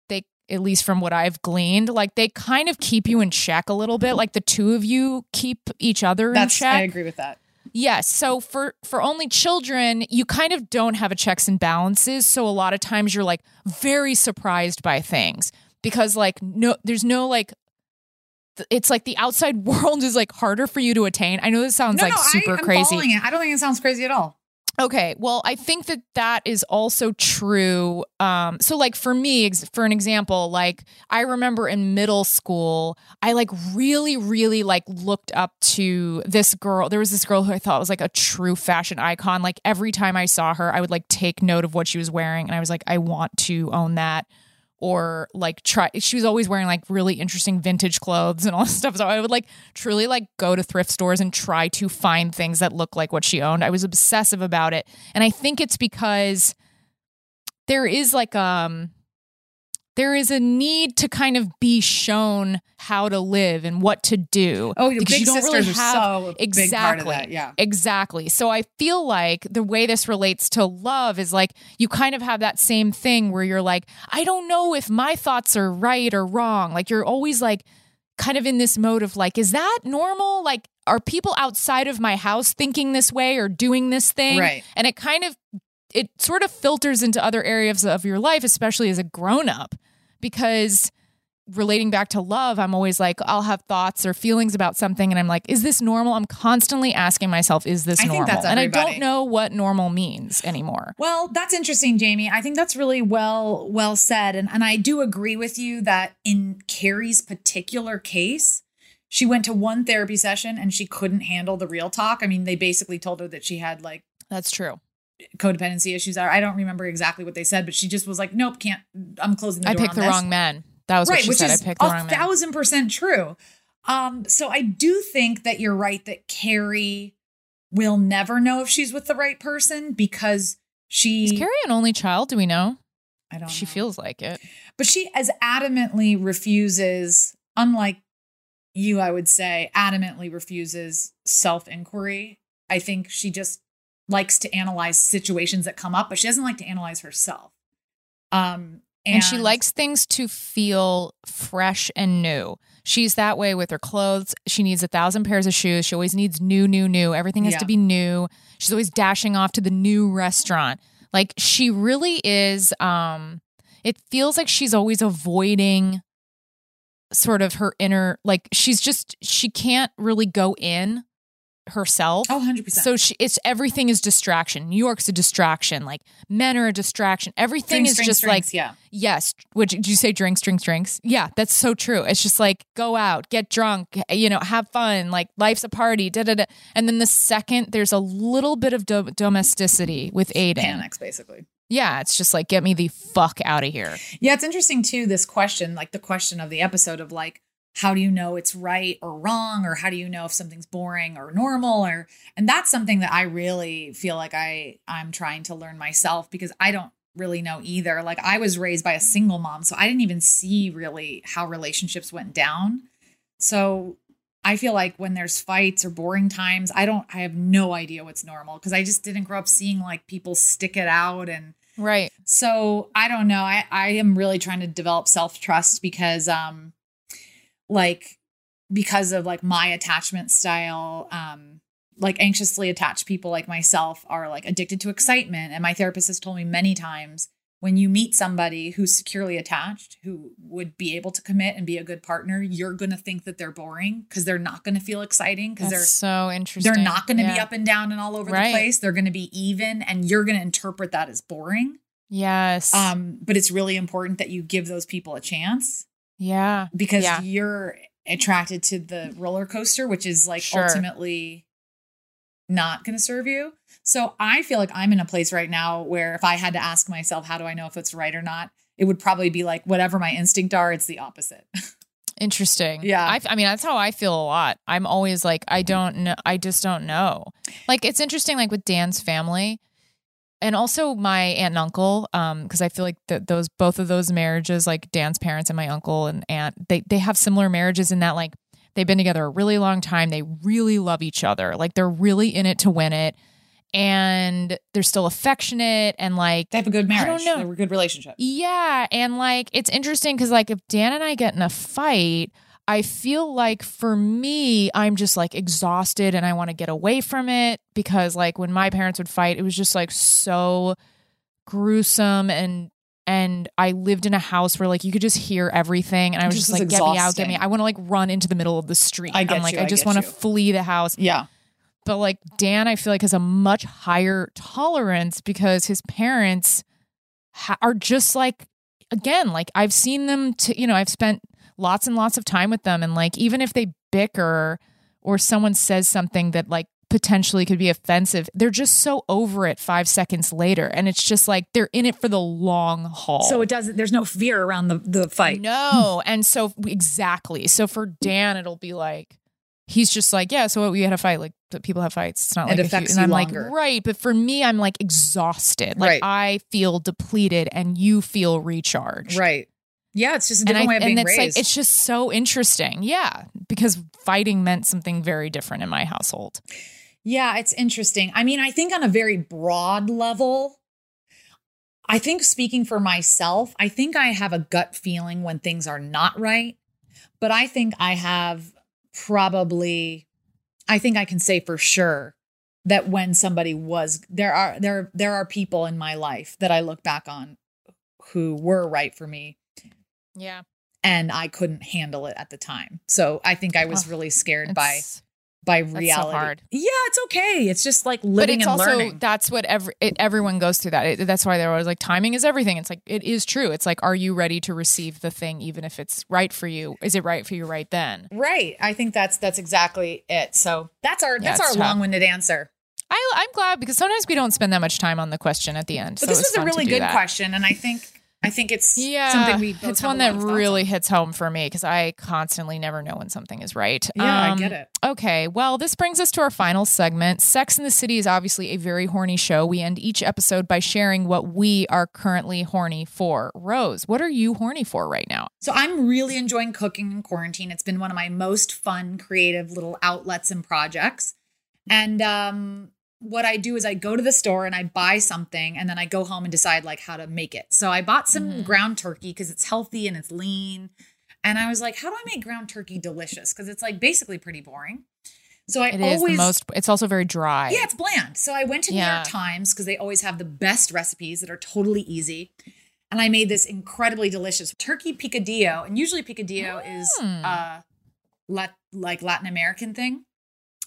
they, at least from what I've gleaned, like they kind of keep you in check a little bit. Like the two of you keep each other That's in check. I agree with that. Yes. So for for only children, you kind of don't have a checks and balances. So a lot of times you're like very surprised by things because like no there's no like it's like the outside <laughs> world is like harder for you to attain. I know this sounds no, like no, super I, crazy. I don't think it sounds crazy at all. Okay, well, I think that that is also true. Um, so, like for me, ex- for an example, like I remember in middle school, I like really, really like looked up to this girl. There was this girl who I thought was like a true fashion icon. Like every time I saw her, I would like take note of what she was wearing, and I was like, I want to own that. Or like try. She was always wearing like really interesting vintage clothes and all <laughs> this stuff. So I would like truly like go to thrift stores and try to find things that look like what she owned. I was obsessive about it. And I think it's because there is like um there is a need to kind of be shown how to live and what to do. Oh, because big you don't really have so exactly part of that, yeah. exactly. So I feel like the way this relates to love is like you kind of have that same thing where you're like, I don't know if my thoughts are right or wrong. Like you're always like kind of in this mode of like, is that normal? Like, are people outside of my house thinking this way or doing this thing? Right. And it kind of it sort of filters into other areas of your life, especially as a grown up, because relating back to love, I'm always like, I'll have thoughts or feelings about something, and I'm like, is this normal? I'm constantly asking myself, is this I think normal? that's and I don't know what normal means anymore. Well, that's interesting, Jamie. I think that's really well well said, and and I do agree with you that in Carrie's particular case, she went to one therapy session and she couldn't handle the real talk. I mean, they basically told her that she had like That's true. Codependency issues. Are. I don't remember exactly what they said, but she just was like, "Nope, can't. I'm closing the door. I picked the this. wrong man. That was right, what she which said. is I picked the a wrong man. thousand percent true. Um, so I do think that you're right that Carrie we'll never know if she's with the right person because she Is Carrie an only child? Do we know? I don't She know. feels like it. But she as adamantly refuses, unlike you, I would say, adamantly refuses self inquiry. I think she just likes to analyze situations that come up, but she doesn't like to analyze herself. Um, And, she likes things to feel fresh and new. She's that way with her clothes. She needs a thousand pairs of shoes. She always needs new, new, new. Everything has Yeah. to be new. She's always dashing off to the new restaurant. Like she really is um it feels like she's always avoiding sort of her inner like she's just she can't really go in herself. Oh, 100%. So she it's everything is distraction. New York's a distraction. Like men are a distraction. Everything Drinks, is drinks, just drinks, like yeah. Yes. Would did you say drinks, drinks, drinks? Yeah, that's so true. It's just like go out, get drunk, you know, have fun. Like life's a party. Da da da. And then the second there's a little bit of do- domesticity with Aiden. panics basically. Yeah, it's just like get me the fuck out of here. Yeah, it's interesting too, this question, like the question of the episode of like, how do you know it's right or wrong? Or how do you know if something's boring or normal? Or and that's something that I really feel like I I'm trying to learn myself because I don't really know either. Like I was raised by a single mom, so I didn't even see really how relationships went down. So I feel like when there's fights or boring times, I don't I have no idea what's normal because I just didn't grow up seeing like people stick it out and Right. so I don't know. I I am really trying to develop self trust because um like because of like my attachment style um like anxiously attached people like myself are like addicted to excitement and my therapist has told me many times when you meet somebody who's securely attached who would be able to commit and be a good partner you're going to think that they're boring because they're not going to feel exciting because they're so interesting. they're not going to be up and down and all over Right. the place they're going to be even and you're going to interpret that as boring Yes. um, but it's really important that you give those people a chance yeah. because Yeah. you're attracted to the roller coaster, which is like Sure. ultimately not going to serve you. So I feel like I'm in a place right now where if I had to ask myself, how do I know if it's right or not? It would probably be like whatever my instinct are, it's the opposite. <laughs> Interesting. Yeah. I, I mean, that's how I feel a lot. I'm always like, I don't know. I just don't know. Like, it's interesting, like with Dan's family and also my aunt and uncle, um, because I feel like those, both of those marriages, like Dan's parents and my uncle and aunt, they, they have similar marriages in that, like, they've been together a really long time. They really love each other. Like, they're really in it to win it. And they're still affectionate and like, they have a good marriage. I don't know. They have a good relationship. Yeah. And like, it's interesting because, like, if Dan and I get in a fight, I feel like for me, I'm just like exhausted and I want to get away from it because, like, when my parents would fight, it was just like so gruesome and. And I lived in a house where like you could just hear everything, and I was Just just, like, "Get me out, get me!" exhausting. I want to like run into the middle of the street. I get I'm like, you, I I just want to flee the house. Yeah. But like Dan, I feel like has a much higher tolerance because his parents ha- are just like, again, like I've seen them to, you know, I've spent lots and lots of time with them. And like, even if they bicker or someone says something that like potentially could be offensive, they're just so over it five seconds later. And it's just like they're in it for the long haul. So it doesn't, there's no fear around the, the fight. No. and so exactly. So for Dan, it'll be like he's just like, yeah. So we had a fight. Like people have fights. It's not It like a affects and I'm longer. like, right. But for me, I'm like exhausted. Like Right. I feel depleted, and you feel recharged. Right. Yeah. It's just a different I, way of being and it's raised. like it's just so interesting, yeah, because fighting meant something very different in my household. Yeah, it's interesting. I mean, I think on a very broad level, I think speaking for myself, I think I have a gut feeling when things are not right, but I think I have probably I think I can say for sure that when somebody was there are there there are people in my life that I look back on who were right for me Yeah. and I couldn't handle it at the time. So I think I was Ugh, really scared by by so reality. hard. Yeah, it's okay. It's just like but living it's and also learning. that's what every it, everyone goes through that. It, that's why they're always like timing is everything. It's like it is true. It's like are you ready to receive the thing even if it's right for you? Is it right for you right then? Right. I think that's that's exactly it. So that's our Yeah, that's our long-winded answer. I I'm glad because sometimes we don't spend that much time on the question at the end. But so this was was a really good that. question, and I think I think it's Yeah, something we it's one that lot of thoughts really hits home for me because I constantly never know when something is right. Um, Yeah, I get it. Okay, well, this brings us to our final segment. Sex in the City is obviously a very horny show. We end each episode by sharing what we are currently horny for. Rose, what are you horny for right now? So I'm really enjoying cooking in quarantine. It's been one of my most fun, creative little outlets and projects. And um, what I do is I go to the store and I buy something, and then I go home and decide like how to make it. So I bought some Mm-hmm. ground turkey because it's healthy and it's lean. And I was like, how do I make ground turkey delicious? Because it's like basically pretty boring. So I It is always the most. It's also very dry. yeah, it's bland. So I went to New York Times because they always have the best recipes that are totally easy. And I made this incredibly delicious turkey picadillo. And usually picadillo is Mm. uh lat- like Latin American thing.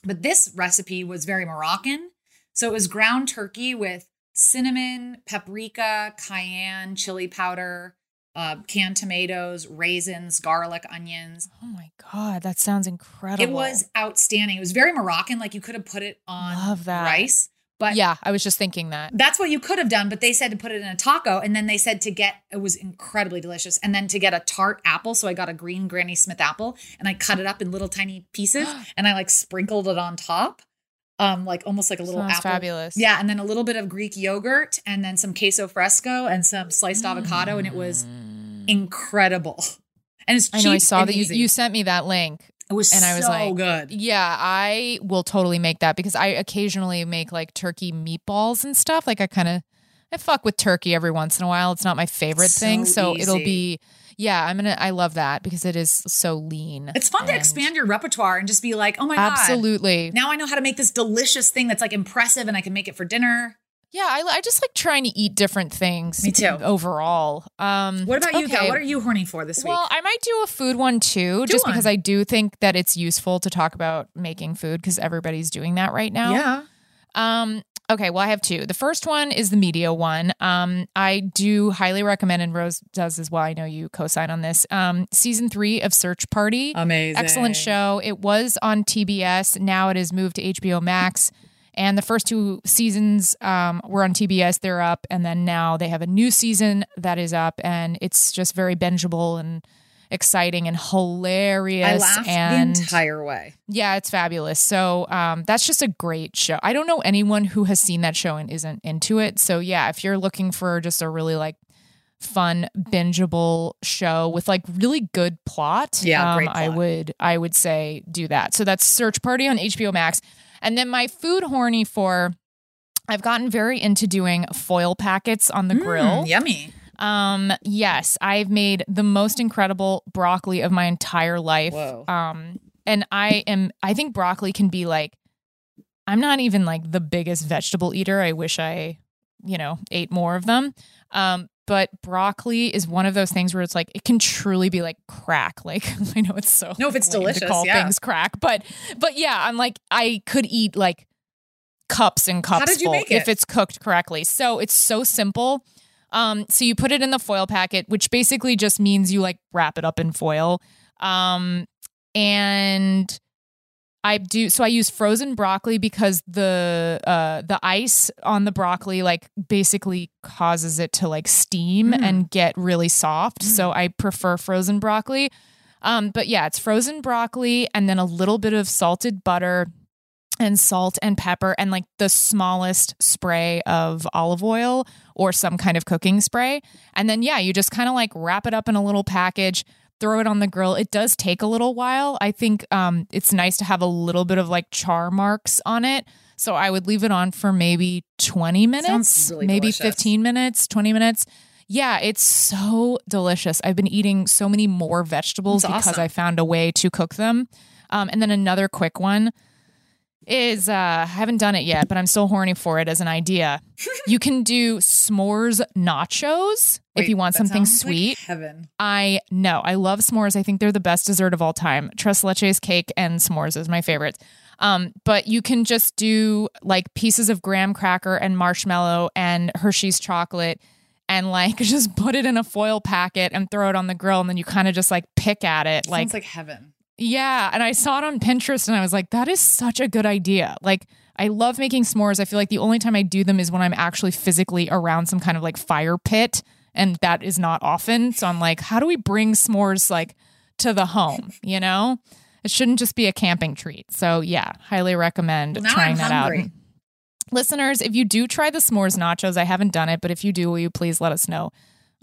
But this recipe was very Moroccan. So it was ground turkey with cinnamon, paprika, cayenne, chili powder, uh, canned tomatoes, raisins, garlic, onions. Oh my god, that sounds incredible. It was outstanding. It was very Moroccan. Like you could have put it on Love that. rice. But yeah, I was just thinking that. that's what you could have done, but they said to put it in a taco, and then they said to get it was incredibly delicious, and then to get a tart apple. So I got a green Granny Smith apple, and I cut it up in little tiny pieces, <gasps> and I like sprinkled it on top, um, like almost like a little Sounds apple. fabulous. Yeah, and then a little bit of Greek yogurt, and then some queso fresco, and some sliced avocado, and it was incredible. And it's Mm. I know I saw that you, you sent me that link. It was and I was so like, good. Yeah, I will totally make that because I occasionally make like turkey meatballs and stuff. Like I kind of I fuck with turkey every once in a while. It's not my favorite So thing, so it'll be yeah. I'm gonna. I love that because it is so lean. It's fun to expand your repertoire and just be like, oh my god, Absolutely. Now I know how to make this delicious thing that's like impressive, and I can make it for dinner. Yeah, I, I just like trying to eat different things. Me too. Overall, um, What about you, okay. What are you horny for this week? Well, I might do a food one too, Do just because. I do think that it's useful to talk about making food because everybody's doing that right now. yeah. Um, okay, well, I have two. The first one is the media one. Um, I do highly recommend, and Rose does as well. I know you co-sign on this. Um, season three of Search Party, Amazing. excellent show. It was on TBS. Now it is moved to HBO Max. And the first two seasons um, were on TBS. They're up, and then now they have a new season that is up, and it's just very bingeable and exciting and hilarious. I laughed and the entire way. yeah, it's fabulous. So um, that's just a great show. I don't know anyone who has seen that show and isn't into it. So yeah, if you're looking for just a really like fun bingeable show with like really good plot, Yeah, um, great I would I would say do that. So that's Search Party on HBO Max, and then my food horny for. I've gotten very into doing foil packets on the grill. Mm, yummy. Um, yes, I've made the most incredible broccoli of my entire life. Whoa. Um, and I am I think broccoli can be like I'm not even like the biggest vegetable eater. I wish I, you know, ate more of them. Um, but broccoli is one of those things where it's like it can truly be like crack. <laughs> Like I know it's so No, if it's delicious, to call yeah. things crack, but but yeah, I'm like I could eat like cups and cups did you full make if it's cooked correctly. So it's so simple. Um, so you put it in the foil packet, which basically just means you like wrap it up in foil. Um, and I do so I use frozen broccoli because the uh the ice on the broccoli like basically causes it to like steam Mm. and get really soft. So I prefer frozen broccoli. Um, but yeah, it's frozen broccoli and then a little bit of salted butter and salt and pepper and like the smallest spray of olive oil or some kind of cooking spray. And then, yeah, you just kind of like wrap it up in a little package, throw it on the grill. It does take a little while. I think um, it's nice to have a little bit of like char marks on it. So I would leave it on for maybe 20 minutes, really maybe delicious. 15 minutes, 20 minutes. Yeah, it's so delicious. I've been eating so many more vegetables That's because awesome. I found a way to cook them. Um, and then another quick one is uh I haven't done it yet, but I'm still horny for it as an idea. <laughs> you can do s'mores nachos if you want something sounds like sweet. heaven. I know. I love s'mores. I think they're the best dessert of all time. Tres leches cake and s'mores is my favorite. Um, but you can just do like pieces of graham cracker and marshmallow and Hershey's chocolate and like <laughs> just put it in a foil packet and throw it on the grill and then you kind of just like pick at it like Sounds like heaven. Yeah, and I saw it on Pinterest and I was like, that is such a good idea. Like, I love making s'mores. I feel like the only time I do them is when I'm actually physically around some kind of like fire pit and that is not often. So I'm like, how do we bring s'mores like to the home? <laughs> You know, it shouldn't just be a camping treat. So yeah, highly recommend now trying I'm that hungry. out. Listeners, if you do try the s'mores nachos, I haven't done it, but if you do, will you please let us know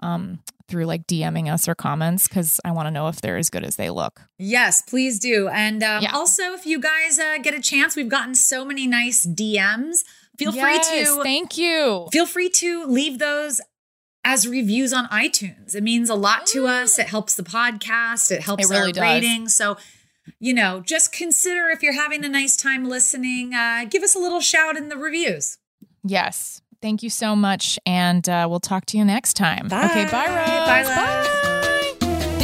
um, through like DMing us or comments because I want to know if they're as good as they look. Yes, please do. And um, also, if you guys uh, get a chance, we've gotten so many nice DMs. Feel Yes, free to thank you. Feel free to leave those as reviews on iTunes. It means a lot to us. It helps the podcast. It helps It really our does. rating. So, you know, just consider if you're having a nice time listening, uh, give us a little shout in the reviews. Yes. Thank you so much. And uh, we'll talk to you next time. Okay, bye, Rose. Bye, love.